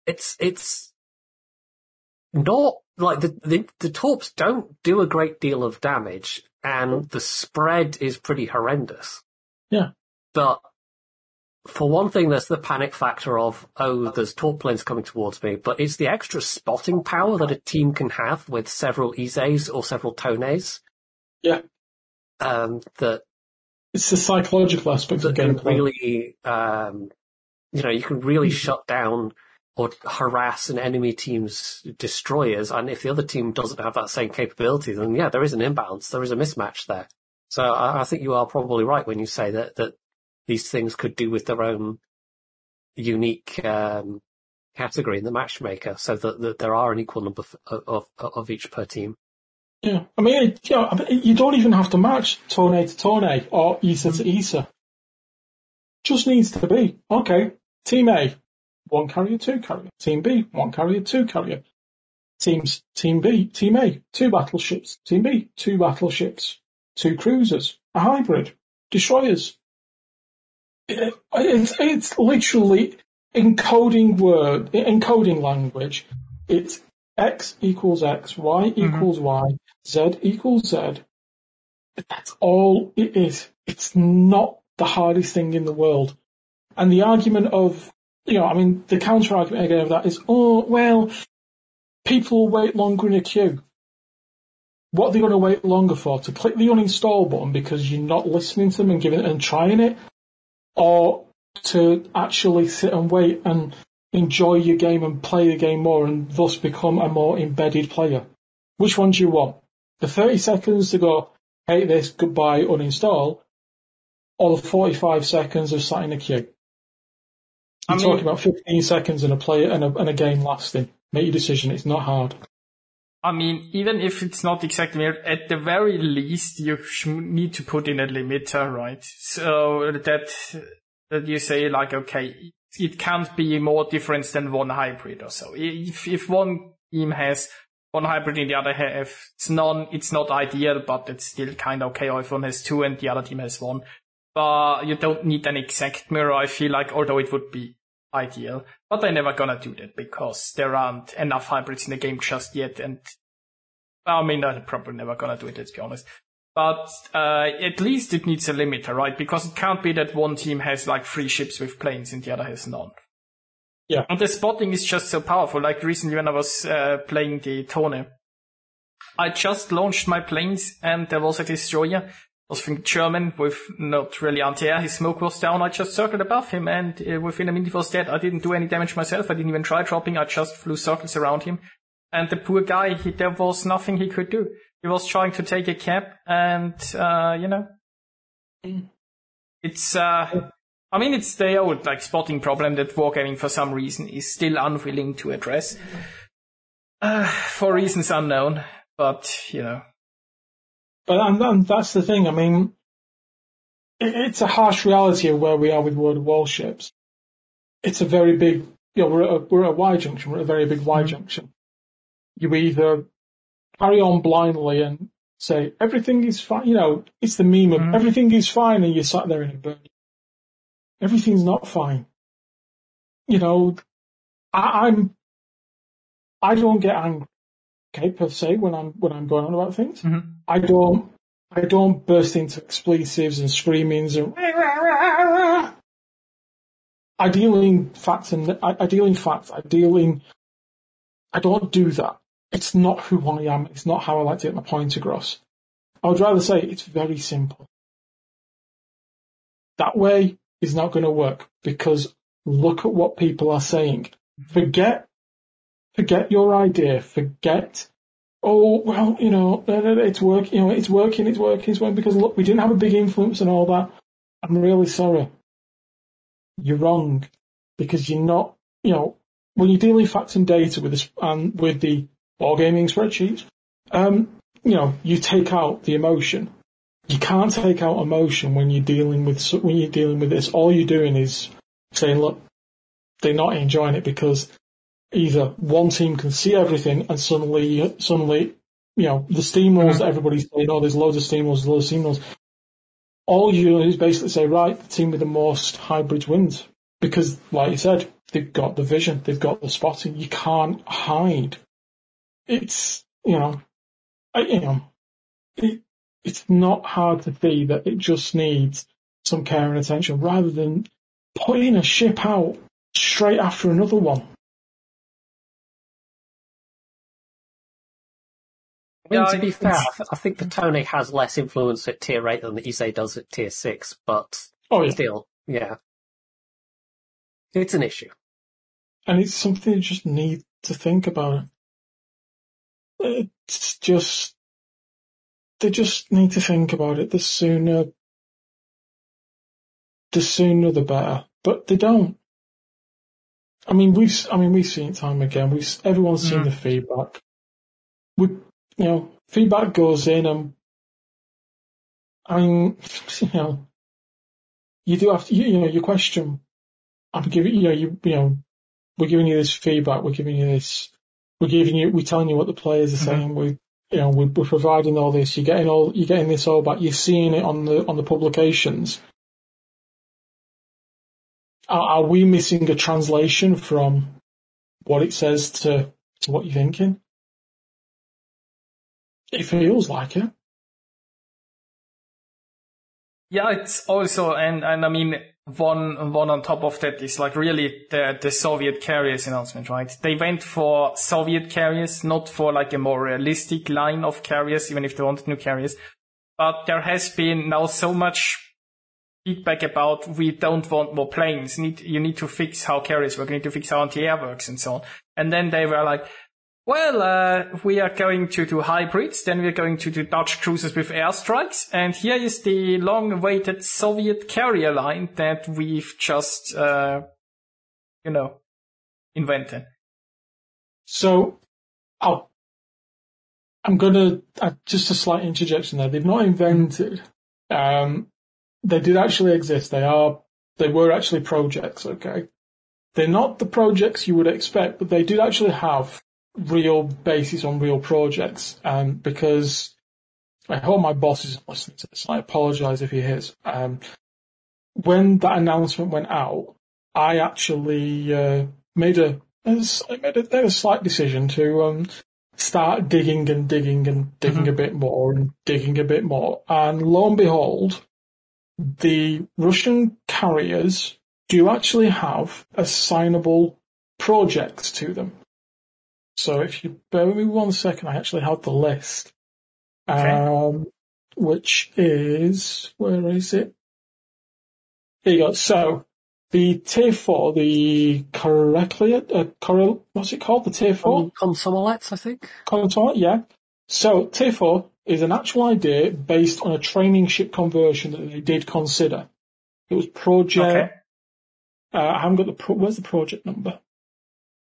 it's it's not like the, the the torps don't do a great deal of damage, and the spread is pretty horrendous. Yeah. But for one thing, there's the panic factor of oh, there's torp planes coming towards me, but it's the extra spotting power that a team can have with several Ises or several Tones. Yeah. Um, that It's the psychological aspect of gameplay. really, um, you know, you can really Mhm. shut down or harass an enemy team's destroyers. And if the other team doesn't have that same capability, then yeah, there is an imbalance. There is a mismatch there. So I, I think you are probably right when you say that, that these things could do with their own unique, um, category in the matchmaker so that, that there are an equal number of, of, of each per team. Yeah, I mean, you, know, you don't even have to match Tone to Tone or Ise to mm. Ise. Just needs to be okay. Team A, one carrier, two carrier. Team B, one carrier, two carrier. Teams, Team B, Team A, two battleships. Team B, two battleships, two cruisers, a hybrid, destroyers. It, it's, it's literally encoding word, encoding language. It's X equals X, Y Mm-hmm. equals Y, Z equals Z. That's all it is. It's not the hardest thing in the world. And the argument of, you know, I mean, the counter argument again of that is, oh, well, people wait longer in a queue. What are they going to wait longer for? To click the uninstall button because you're not listening to them and giving it and trying it? Or to actually sit and wait and enjoy your game and play the game more and thus become a more embedded player? Which one do you want? The 30 seconds to go, hate this, goodbye, uninstall, or the 45 seconds of sat in a queue? I You're mean- talking about 15 seconds and a player and a, and a game lasting. Make your decision. It's not hard. I mean, even if it's not exactly at the very least, you sh- need to put in a limiter, right? So that that you say like, okay, it can't be more difference than one hybrid or so. If if one team has one hybrid and the other have it's none, it's not ideal, but it's still kind of okay. Or if one has two and the other team has one, but you don't need an exact mirror. I feel like, although it would be ideal, but they're never gonna do that because there aren't enough hybrids in the game just yet. And I mean, they're probably never gonna do it. Let's be honest. But uh, at least it needs a limiter, right? Because it can't be that one team has like three ships with planes and the other has none. Yeah. And the spotting is just so powerful. Like recently when I was uh, playing the Tone, I just launched my planes and there was a destroyer. I was from German with not really anti-air. His smoke was down. I just circled above him and uh, within a minute he was dead. I didn't do any damage myself. I didn't even try dropping. I just flew circles around him. And the poor guy, he, there was nothing he could do. He was trying to take a cab and, uh, you know, it's, uh, I mean, it's the old, like, spotting problem that Wargaming for some reason is still unwilling to address. Uh, for reasons unknown, but, you know. But and, and that's the thing. I mean, it, it's a harsh reality of where we are with World of Warships. It's a very big, you know, we're at a, we're at a Y junction. We're at a very big Y junction. You either carry on blindly and say everything is fine. You know, it's the meme of Mhm. everything is fine, and you sat there in a burn. Everything's not fine. You know, I, I'm. I don't get angry, okay, per se, when I'm when I'm going on about things. Mhm. I don't I don't burst into expletives and screamings and I deal in facts and I, I deal in facts. I deal in I don't do that. It's not who I am. It's not how I like to get my point across. I would rather say it's very simple. That way is not going to work because look at what people are saying. Forget, forget your idea. Forget oh well, you know, it's working, you know, it's working, it's working, it's working because look, we didn't have a big influence and all that. I'm really sorry. You're wrong because you're not, you know, when you're dealing facts and data with this and with the wargaming spreadsheets, um, you know, you take out the emotion. You can't take out emotion when you're dealing with when you're dealing with this. All you're doing is saying, look, they're not enjoying it because either one team can see everything and suddenly, suddenly, you know, the steamrolls that everybody's saying, oh, there's loads of steamrolls, there's loads of steamrolls. All you do is basically say, right, the team with the most hybrids wins. Because, like you said, they've got the vision, they've got the spotting. You can't hide. It's, you know, I, you know, it, it's not hard to see that it just needs some care and attention rather than putting a ship out straight after another one. I mean, Yeah, to be fair, I, think the Tone has less influence at tier 8 than the Ise does at tier 6, but Oh yeah, still, yeah. It's an issue. and it's something you just need to think about. It's just they just need to think about it. The sooner, the sooner the better. But they don't. I mean, we've I mean we've seen it time again. We've everyone's seen Mhm. the feedback. We you know, feedback goes in and I mean, you know, you do have to, you, you know, you question. I'm giving, you know, you, you know, we're giving you this feedback. We're giving you this. We're giving you. We're telling you what the players are mm-hmm. saying. We, you know, we're, we're, providing all this. You're getting all. You're getting this all back. You're seeing it on the on the publications. Are, are we missing a translation from what it says to to what you're thinking? It feels like it. Yeah, it's also, and, and I mean, one, one on top of that is like really the, the Soviet carriers announcement, right? They went for Soviet carriers, not for like a more realistic line of carriers, even if they wanted new carriers. But there has been now so much feedback about we don't want more planes. Need, you need to fix how carriers work. You need to fix how anti-air works and so on. And then they were like, well, uh, we are going to do hybrids, then we're going to do Dutch cruisers with airstrikes, and here is the long-awaited Soviet carrier line that we've just, uh, you know, invented. So, oh, I'm gonna, uh, just a slight interjection there. They've not invented, um, they did actually exist. They are, they were actually projects, okay? They're not the projects you would expect, but they did actually have real basis on real projects. Um, because I hope my boss isn't listening to this. I apologise if he is. Um, when that announcement went out, I actually uh, made a I made a, made a slight decision to um, start digging and digging and digging mm-hmm. a bit more and digging a bit more. And lo and behold, the Russian carriers do actually have assignable projects to them. So if you bear with me one second, I actually have the list. Okay. Um, which is, where is it? Here you go. So the tier four, the correctly, uh, correl, what's it called? The tier four? Komsomolets, I think. Komsomolet, yeah. So tier four is an actual idea based on a training ship conversion that they did consider. It was project, okay. uh, I haven't got the, pro- where's the project number?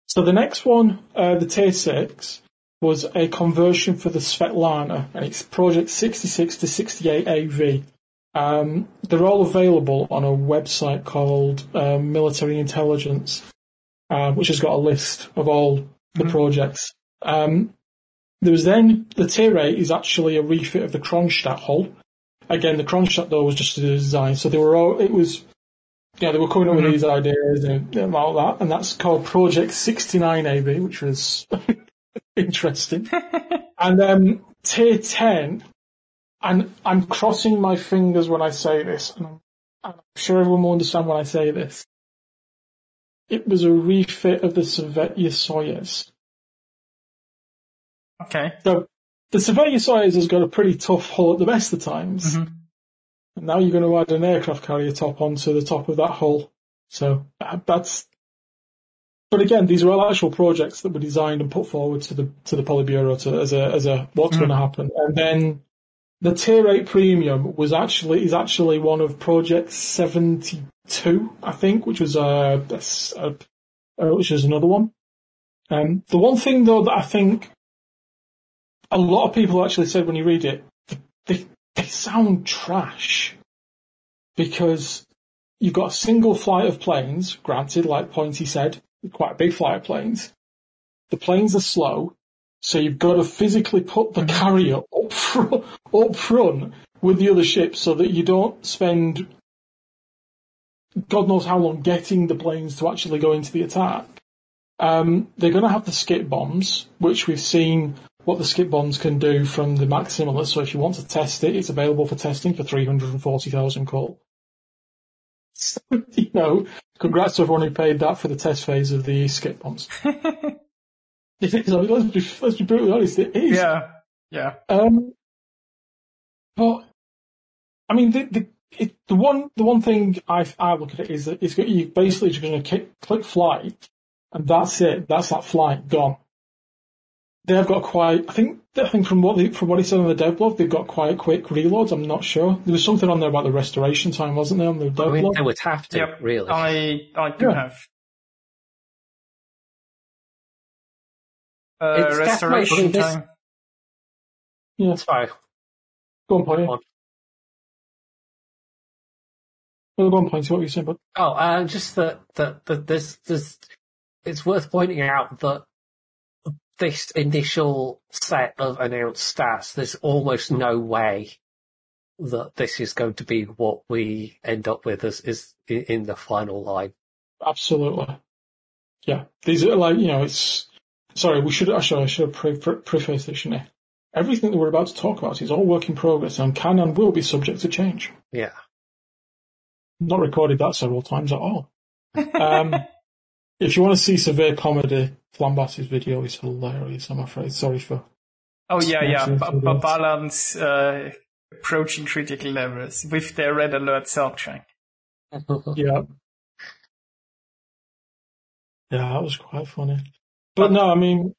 So the next one, uh, the tier six, was a conversion for the Svetlana, and it's project 66 to 68 AV. Um, they're all available on a website called uh, Military Intelligence, uh, which has got a list of all the mm-hmm. projects. Um, there was then the tier 8 is actually a refit of the Kronstadt hull. Again, the Kronstadt though was just a design, so they were all, it was yeah, they were coming up mm-hmm. with these ideas and about that, and that's called Project 69 AB, which was interesting. and um, Tier 10, and I'm crossing my fingers when I say this, and I'm, I'm sure everyone will understand when I say this. It was a refit of the Sovetsky Soyuz. Okay. So the Sovetsky Soyuz has got a pretty tough hull at the best of times. Mm-hmm. And now you're going to add an aircraft carrier top onto the top of that hull. So uh, that's. But again, these are all actual projects that were designed and put forward to the to the Politburo to, as a as a what's mm. going to happen. And then the tier eight premium was actually is actually one of Project seventy two, I think, which was a, a, uh, which is another one. Um, the one thing though that I think a lot of people actually said when you read it, they sound trash because you've got a single flight of planes, granted, like Pointy said, quite a big flight of planes. The planes are slow, so you've got to physically put the mm-hmm. carrier up front, up front with the other ships so that you don't spend God knows how long getting the planes to actually go into the attack. Um, they're going to have the skip bombs, which we've seen what the skip bombs can do from the Max Immelmann. So if you want to test it, it's available for testing for 340,000 coal. So, you know, congrats to everyone who paid that for the test phase of the skip bombs. let's, be, let's be brutally honest, it is. Yeah, yeah. Um, but, I mean, the, the, it, the one the one thing I, I look at it is that it's you basically just going to click flight, and that's it. That's that flight gone they've got quite. I think. I think from what they, from what he said on the dev blog, they've got quite quick reloads. I'm not sure. There was something on there about the restoration time, wasn't there, on the dev I mean, blog? They would have to, yep. really. I I do yeah. have. Uh, restoration time. Yeah. So, Go on, Polly. Go on. Well, go on, Polly. See what you're saying, but oh, uh, just that, that, that there's, there's, it's worth pointing out that this initial set of announced stats, there's almost no way that this is going to be what we end up with as is in in the final line. absolutely. Yeah. These are like, you know, it's, sorry, we should, actually, I should have pre- pre- prefaced this, shouldn't I? Everything that we're about to talk about is all work in progress and can and will be subject to change. Yeah. Not recorded that several times at all. Um, if you want to see severe comedy, Flambass's video is hilarious, I'm afraid. Sorry for. Oh yeah, yeah. Smashing Ba- through ba- that. balance uh, approaching critical levels with their red alert soundtrack. Yeah. Yeah, that was quite funny. But no, I mean,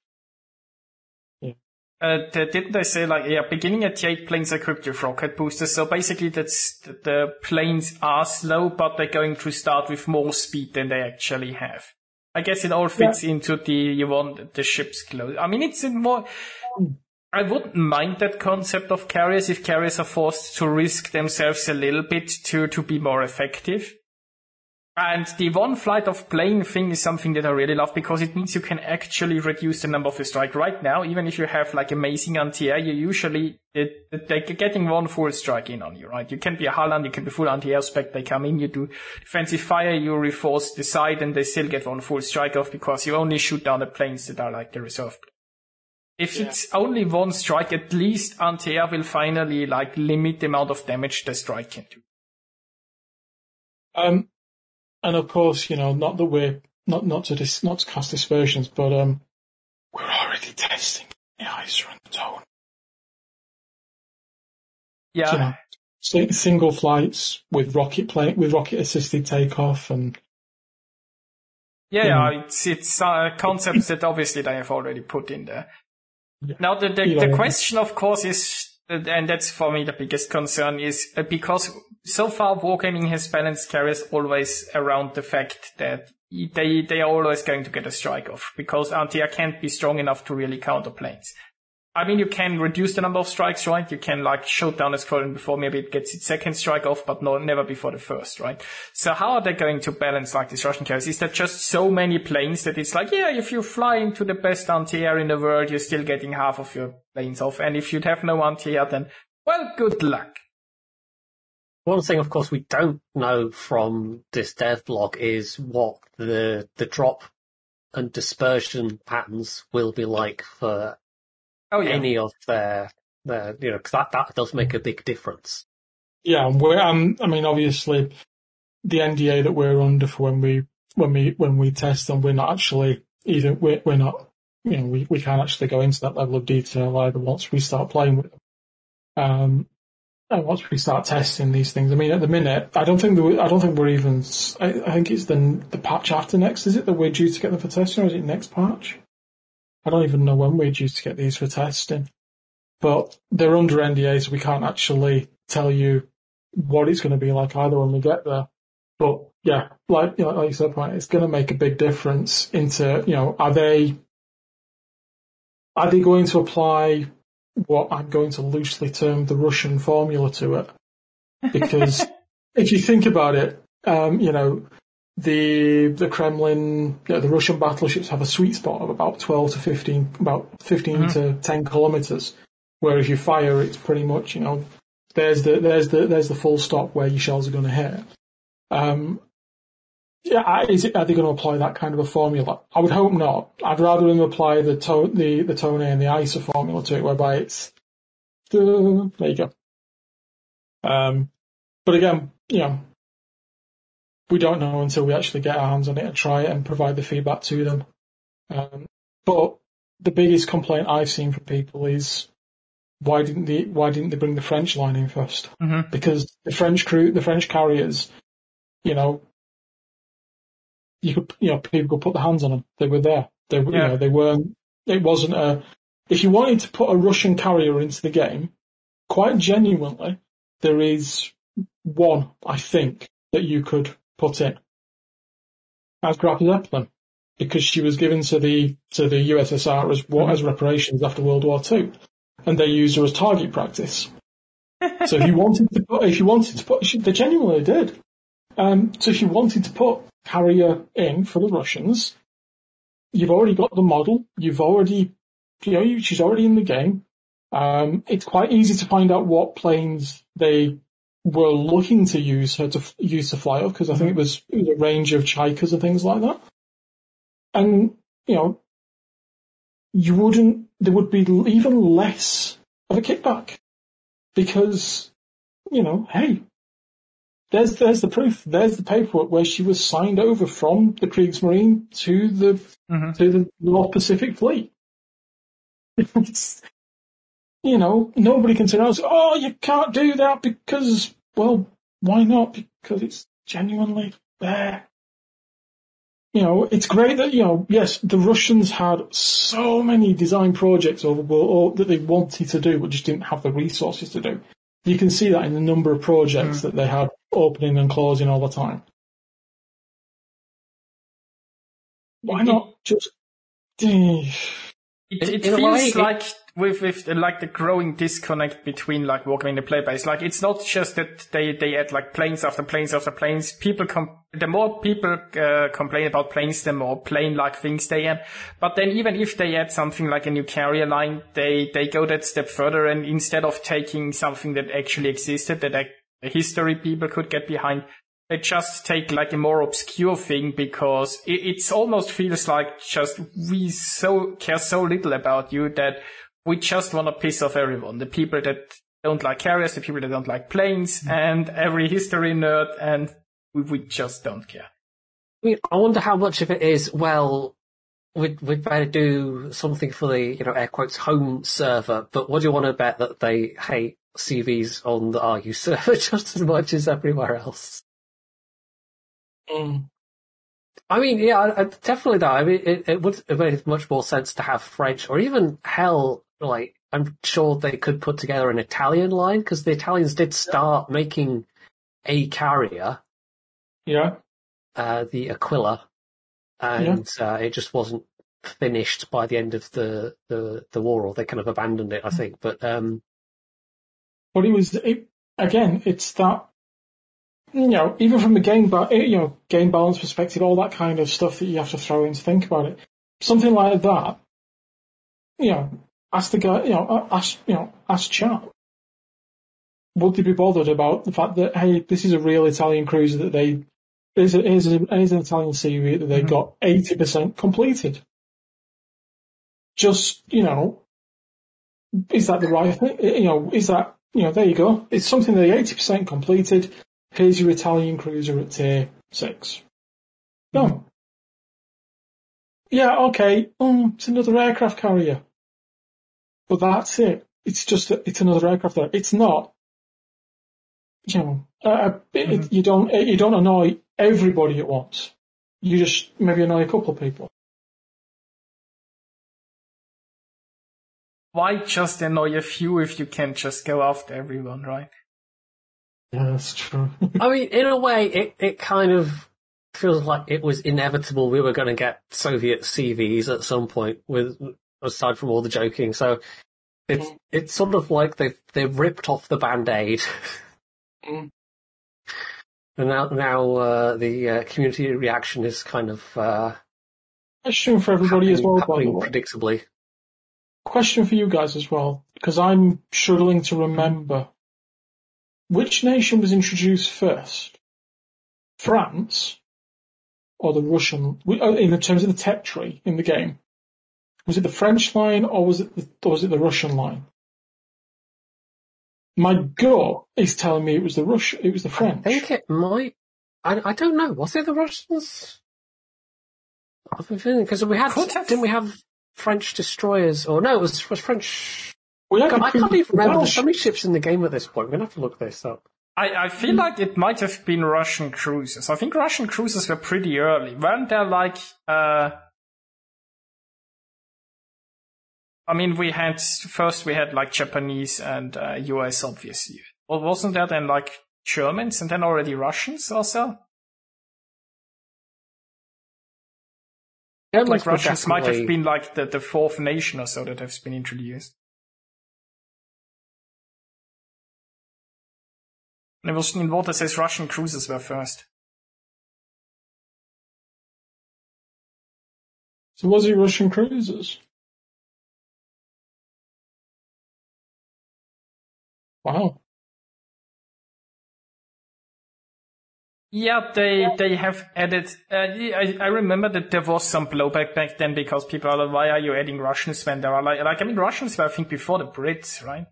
Uh, didn't they say like yeah, beginning at eight planes equipped with rocket boosters? So basically, that's the planes are slow, but they're going to start with more speed than they actually have. I guess it all fits into the you want the ships close. I mean, it's more. I wouldn't mind that concept of carriers if carriers are forced to risk themselves a little bit to to be more effective. And the one flight of plane thing is something that I really love because it means you can actually reduce the number of your strike. Right now, even if you have like amazing anti-air, you usually, it, it- they're getting one full strike in on you, right? You can be a Harland, you can be full anti-air spec, they come in, you do defensive fire, you reinforce the side and they still get one full strike off because you only shoot down the planes that are like the reserve. If Yeah. it's only one strike, at least anti-air will finally like limit the amount of damage the strike can do. um, and of course, you know, not that we're not not to dis, not to cast aspersions, but um, we're already testing the Ise and the Tone. Yeah. You know, si- single flights with rocket plane with rocket assisted takeoff and Yeah, you yeah, it's it's uh, concepts that obviously they have already put in there. Yeah. Now the the, the question, of course, is, and that's for me the biggest concern is uh, because so far wargaming has balanced carriers always around the fact that they they are always going to get a strike off because anti-air can't be strong enough to really counter planes. I mean, you can reduce the number of strikes, right? You can like shoot down a squadron before maybe it gets its second strike off, but no, never before the first, right? So how are they going to balance like these Russian carriers? Is there just so many planes that it's like, yeah, if you fly into the best anti-air in the world, you're still getting half of your planes off. And if you'd have no anti-air, then, well, good luck. One thing, of course, we don't know from this dev log is what the the drop and dispersion patterns will be like for Oh yeah. any of their their you know 'cause that that does make a big difference. yeah, and we're um, I mean, obviously, the NDA that we're under for when we when we when we test them, we're not actually either we're, we're not you know we, we can't actually go into that level of detail either once we start playing with them. Um, and once we start testing these things, I mean, at the minute, I don't think I don't think we're even. I think it's the the patch after next. Is it that we're due to get them for testing, or is it next patch? I don't even know when we're due to get these for testing. But they're under NDA, so we can't actually tell you what it's going to be like either when we get there. But yeah, like you know, like you said, point, it's going to make a big difference into you know, are they are they going to apply what I'm going to loosely term the Russian formula to it? Because if you think about it, um, you know, the the Kremlin, you know, the Russian battleships have a sweet spot of about 12 to 15, about 15 to 10 kilometers, where if you fire, it's pretty much, you know, there's the there's the there's the full stop where your shells are going to hit. Um, yeah, is it, are they going to apply that kind of a formula? I would hope not. I'd rather them apply the to, the the Tone and the Ise formula to it, whereby it's there you go. Um, but again, you know, we don't know until we actually get our hands on it and try it and provide the feedback to them. Um, but the biggest complaint I've seen from people is why didn't they why didn't they bring the French line in 1st Mhm. Because the French crew, the French carriers, you know, you could you know people could put their hands on them. They were there. They were you Yeah. know they weren't. It wasn't a. If you wanted to put a Russian carrier into the game, quite genuinely, there is one I think that you could put in as Graf Zeppelin because she was given to the to the USSR as what as reparations after World War Two, and they used her as target practice. so if you wanted to put, if you wanted to put, they genuinely did. Um, so if you wanted to put Carrier in for the Russians, you've already got the model. You've already, you know, she's already in the game. Um, it's quite easy to find out what planes they were looking to use her to use to fly off because I think it was, it was a range of Chaikas and things like that. And you know, you wouldn't. There would be even less of a kickback because you know, hey, there's there's the proof. There's the paperwork where she was signed over from the Kriegsmarine to the mm-hmm. to the North Pacific Fleet. it's, you know, nobody can turn around and say, "Oh, you can't do that because, well, why not? Because it's genuinely there." You know, it's great that you know, yes, the Russians had so many design projects over that they wanted to do, but just didn't have the resources to do. You can see that in the number of projects mm. that they had opening and closing all the time. Why not just? It, it feels like with with like the growing disconnect between like Wargaming the player base. Like it's not just that they they add like planes after planes after planes. People com- the more people uh, complain about planes, the more plane like things they add. But then even if they add something like a new carrier line, they they go that step further and instead of taking something that actually existed that a history people could get behind, they just take like a more obscure thing because it it's almost feels like just we so care so little about you that we just want to piss off everyone. The people that don't like carriers, the people that don't like planes, mm-hmm. and every history nerd, and we, we just don't care. I mean, I wonder how much of it is, well, we'd, we'd better do something for the, you know, air quotes, home server, but what do you want to bet that they hate CVs on the RU server just as much as everywhere else? Mm. I mean, yeah, definitely that. I mean, it, it would have made much more sense to have French or even hell, like, I'm sure they could put together an Italian line because the Italians did start making a carrier. Yeah. Uh, the Aquila. And yeah. uh, it just wasn't finished by the end of the, the, the war, or they kind of abandoned it, I think. But, um, but it was, it, again, it's that you know, even from the game, you know, game balance perspective, all that kind of stuff that you have to throw in to think about it. Something like that, you know, ask the guy, you know, ask, you know, ask chat. Would they be bothered about the fact that, hey, this is a real Italian cruiser that they, is, a, is, a, is an Italian CV that they mm-hmm. got 80% completed? Just, you know, is that the right thing? You know, is that, you know, there you go. It's something that 80% completed Here's your Italian cruiser at tier six. No. Yeah, okay. Um, it's another aircraft carrier. But that's it. It's just a, it's another aircraft there. It's not. You know, uh, it, mm-hmm. you don't you don't annoy everybody at once. You just maybe annoy a couple of people. Why just annoy a few if you can just go after everyone, right? Yeah, that's true. I mean, in a way, it, it kind of feels like it was inevitable we were going to get Soviet CVs at some point, with aside from all the joking. So it's mm. it's sort of like they've they've ripped off the band aid. Mm. And now, now uh, the uh, community reaction is kind of uh, question for everybody as well. By the way. predictably. Question for you guys as well, because I'm struggling to remember which nation was introduced first? France or the Russian, uh, in terms of the tech tree in the game? Was it the French line or was it the, or was it the Russian line? My gut is telling me it was the Rush, it was the French. I think it might. I, I don't know. Was it the Russians? I've been feeling because we had didn't we have French destroyers or no? It was was French well, God, I can't even remember. There's so many ships in the game at this point. We're gonna have to look this up. I, I feel like it might have been Russian cruisers. I think Russian cruisers were pretty early. Weren't there like uh I mean we had first we had like Japanese and uh, US obviously. Well wasn't there then like Germans and then already Russians also? Germans like Russians might have been like the, the fourth nation or so that has been introduced. It was in water says Russian cruisers were first. So was it Russian cruisers? Wow. Yeah, they they have added. Uh, I I remember that there was some blowback back then because people are like, "Why are you adding Russians when there are like like I mean Russians were I think before the Brits, right?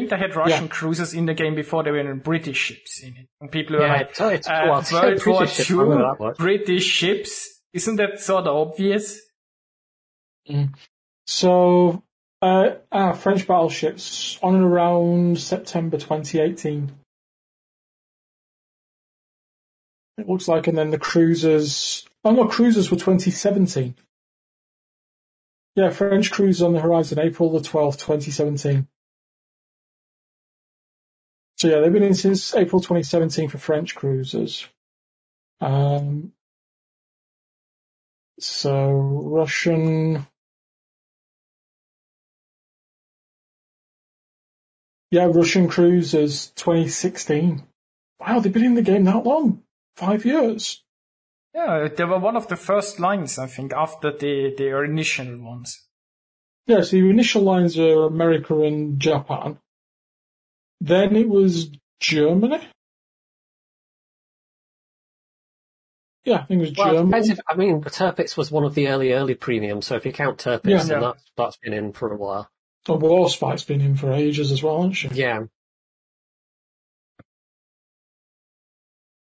I think they had Russian Yeah. cruisers in the game before there were in British ships in it, and people were Yeah, like, it's- it's- uh, well, "World War British ships, II, that. British ships." Isn't that sort of obvious? So, uh, ah, French battleships on and around September 2018. It looks like, and then the cruisers. Oh no, cruisers were 2017. Yeah, French cruisers on the horizon, April the 12th, 2017. So yeah, they've been in since April 2017 for French cruisers. Um, so Russian. Yeah, Russian cruisers 2016. Wow, they've been in the game that long. Five years. Yeah, they were one of the first lines, I think, after the the initial ones. Yeah, so the initial lines are America and Japan. Then it was Germany. Yeah, I think it was Well, Germany. if, I mean, Tirpitz was one of the early, early premiums, so if you count Tirpitz, Yeah. then Yeah. that's, that's been in for a while. Oh, the Warspite's been in for ages as well, hasn't she? Yeah.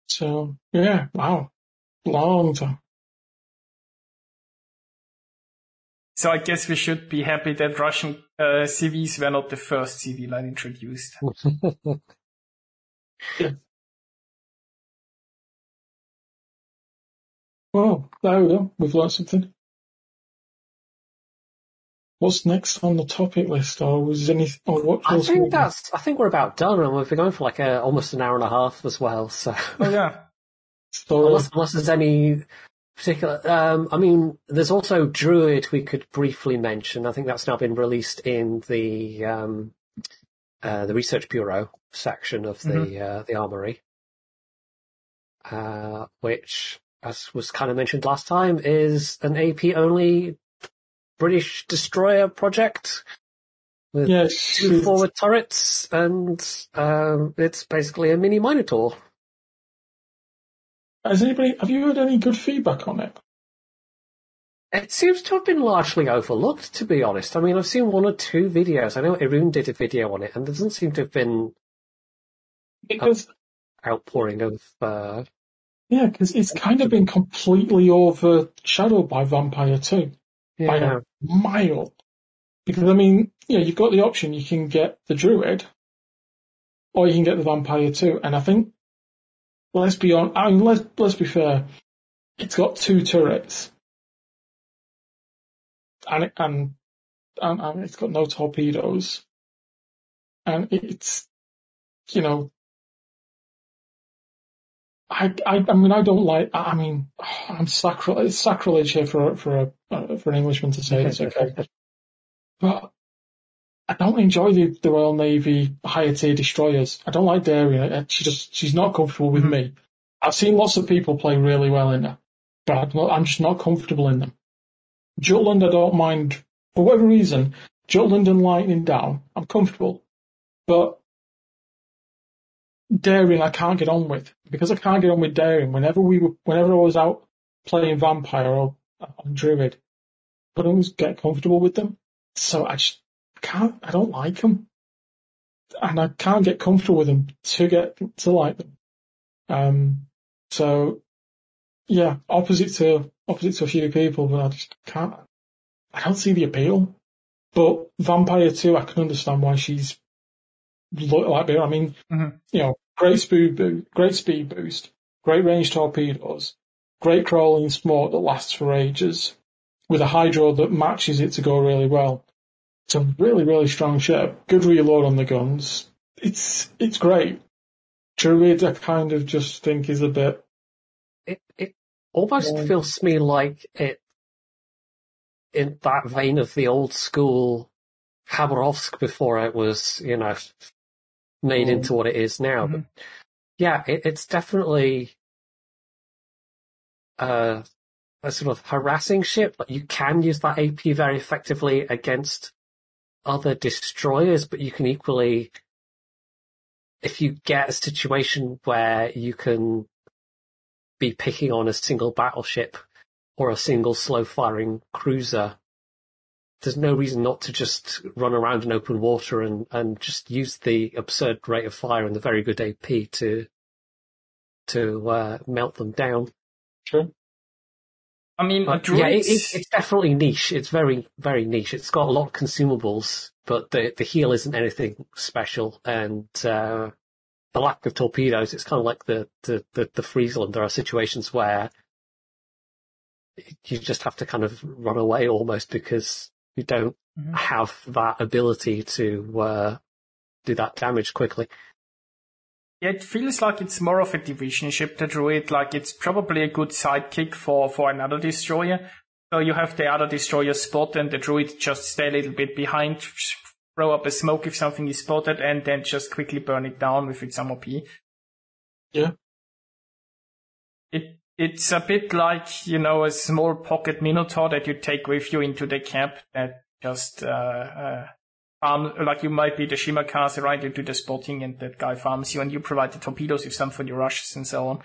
So, yeah, wow. Long time. So I guess we should be happy that Russian uh, CVs were not the first CV line introduced. Well, there we go. We've learned something. What's next on the topic list, or was any, or what I think we- that's, I think we're about done, and we've been going for like a, almost an hour and a half as well, so. Oh yeah. So, unless, unless there's any particular, um, I mean, there's also Druid we could briefly mention. I think that's now been released in the, um, uh, the Research Bureau section of the, uh, the Armory. Uh, which, as was kind of mentioned last time, is an AP only British destroyer project with yes, two forward turrets, and um, it's basically a mini Minotaur. Has anybody, have you heard any good feedback on it? It seems to have been largely overlooked, to be honest. I mean, I've seen one or two videos. I know Irun did a video on it, and there doesn't seem to have been Because outpouring of. Uh, Yeah, because it's kind of been completely overshadowed by Vampire 2 by a mile. Because, I mean, yeah, you've got the option, you can get the Druid, or you can get the Vampire 2. And I think, let's be on, I mean, let's, let's be fair, it's got two turrets. And, it, and, and, and it's got no torpedoes. And it's, you know, I, I, I mean, I don't like. I mean, I'm sacrilege. It's sacrilege here for for a uh, for an Englishman to say it's okay? but I don't enjoy the, the Royal Navy higher tier destroyers. I don't like Daring. Uh, She just she's not comfortable with me. I've seen lots of people play really well in her, but I'm, not, I'm just not comfortable in them. Jutland, I don't mind for whatever reason. Jutland and Lightning down, I'm comfortable, but Daring I can't get on with because I can't get on with Daring. Whenever we were, whenever I was out playing Vampire or on Druid, I don't get comfortable with them. So I just can't. I don't like them, and I can't get comfortable with them to get to like them. Um. So yeah, opposite to opposite to a few people, but I just can't. I don't see the appeal. But Vampire 2, I can understand why she's look like better. I mean, Mhm. you know, great speed, boo- great speed boost, great range torpedoes, great crawling smoke that lasts for ages, with a hydro that matches it to go really well. It's a really, really strong ship. Good reload on the guns. It's it's great. Druid, I kind of just think is a bit. it it almost feels to me like it in that vein of the old school Khabarovsk before it was, you know, made into what it is now. Mhm. But yeah, it, it's definitely uh, a sort of harassing ship. Like you can use that AP very effectively against other destroyers, but you can equally, if you get a situation where you can be picking on a single battleship or a single slow firing cruiser, there's no reason not to just run around in open water and, and just use the absurd rate of fire and the very good AP to to uh, melt them down. Sure. I mean, But, yeah, it, it's, it's definitely niche. It's very, very niche. It's got a lot of consumables, but the the heal isn't anything special. And uh, the lack of torpedoes, it's kind of like the the the, the Friesland. There are situations where you just have to kind of run away almost because you don't Mhm. have that ability to uh, do that damage quickly. Yeah, it feels like it's more of a division ship, the Druid. Like it's probably a good sidekick for, for another destroyer. So you have the other destroyer spot and the Druid just stay a little bit behind, throw up a smoke if something is spotted and then just quickly burn it down with its MOP. Yeah. It, it's a bit like, you know, a small pocket Minotaur that you take with you into the camp that just, uh, uh, farm, like you might be the Shimakaze right into the spotting and that guy farms you and you provide the torpedoes if some for your rushes and so on.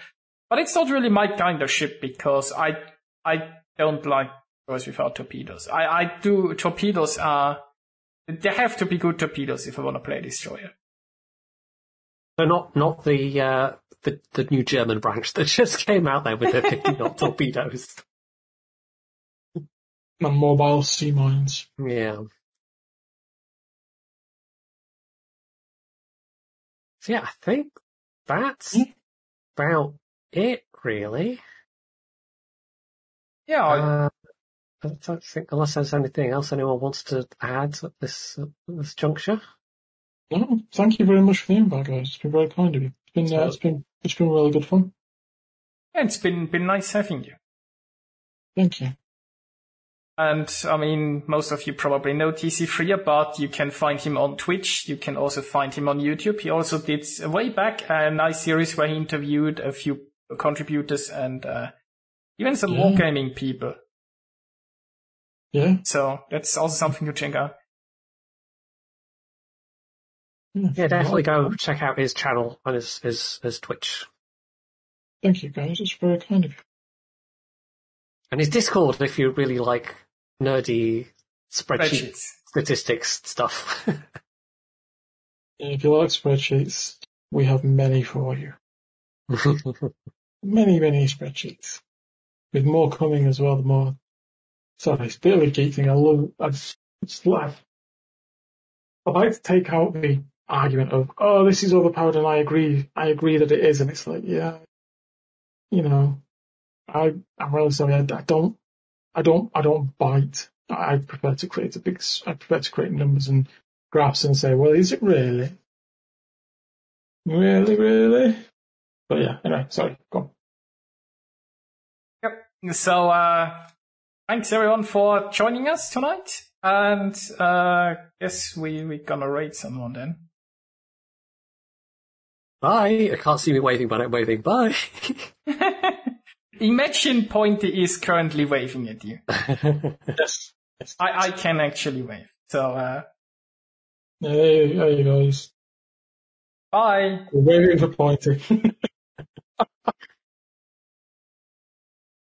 But it's not really my kind of ship because I, I don't like destroyers without torpedoes. I, I do, torpedoes are, they have to be good torpedoes if I want to play a destroyer. So not not the uh, the the new German branch that just came out there with their 50 knot torpedoes. And mobile sea mines. Yeah. So yeah, I think that's Mm. about it, really. Yeah, I- Uh, I don't think, unless there's anything else anyone wants to add at this at this juncture. No, thank you very much for the invite, guys. It's been very kind of you. It's been, uh, it's been, it's been really good fun. it's been, been nice having you. Thank you. And I mean, most of you probably know TC Freer, but you can find him on Twitch. You can also find him on YouTube. He also did uh, way back a nice series where he interviewed a few contributors and uh, even some Yeah. wargaming people. Yeah. So that's also something to check out. Yeah, definitely go check out his channel on his his, his Twitch Thank you, guys. It's very kind of you. and his Discord if you really like nerdy spreadsheet Spreadsheets. statistics stuff. If you like spreadsheets, we have many for you. Many, many spreadsheets. With more coming as well, the more. Sorry, it's a bit of a geek thing. I love, I just, just laugh. I'd like to take out the argument of, oh, this is overpowered and I agree, I agree that it is. And it's like, yeah, you know, I, I'm really sorry. I, I don't, I don't, I don't bite. I prefer to create a big, s- I prefer to create numbers and graphs and say, well, is it really? Really, really? But yeah, anyway, sorry, go on. Yep. So, uh, thanks everyone for joining us tonight. And, uh, guess we, we're gonna raid someone then. Bye. I can't see me waving, but I'm waving. Bye. Imagine Pointy is currently waving at you. Yes. yes. I, I can actually wave. So, uh, Hey, there you go. He's bye. waving for pointing.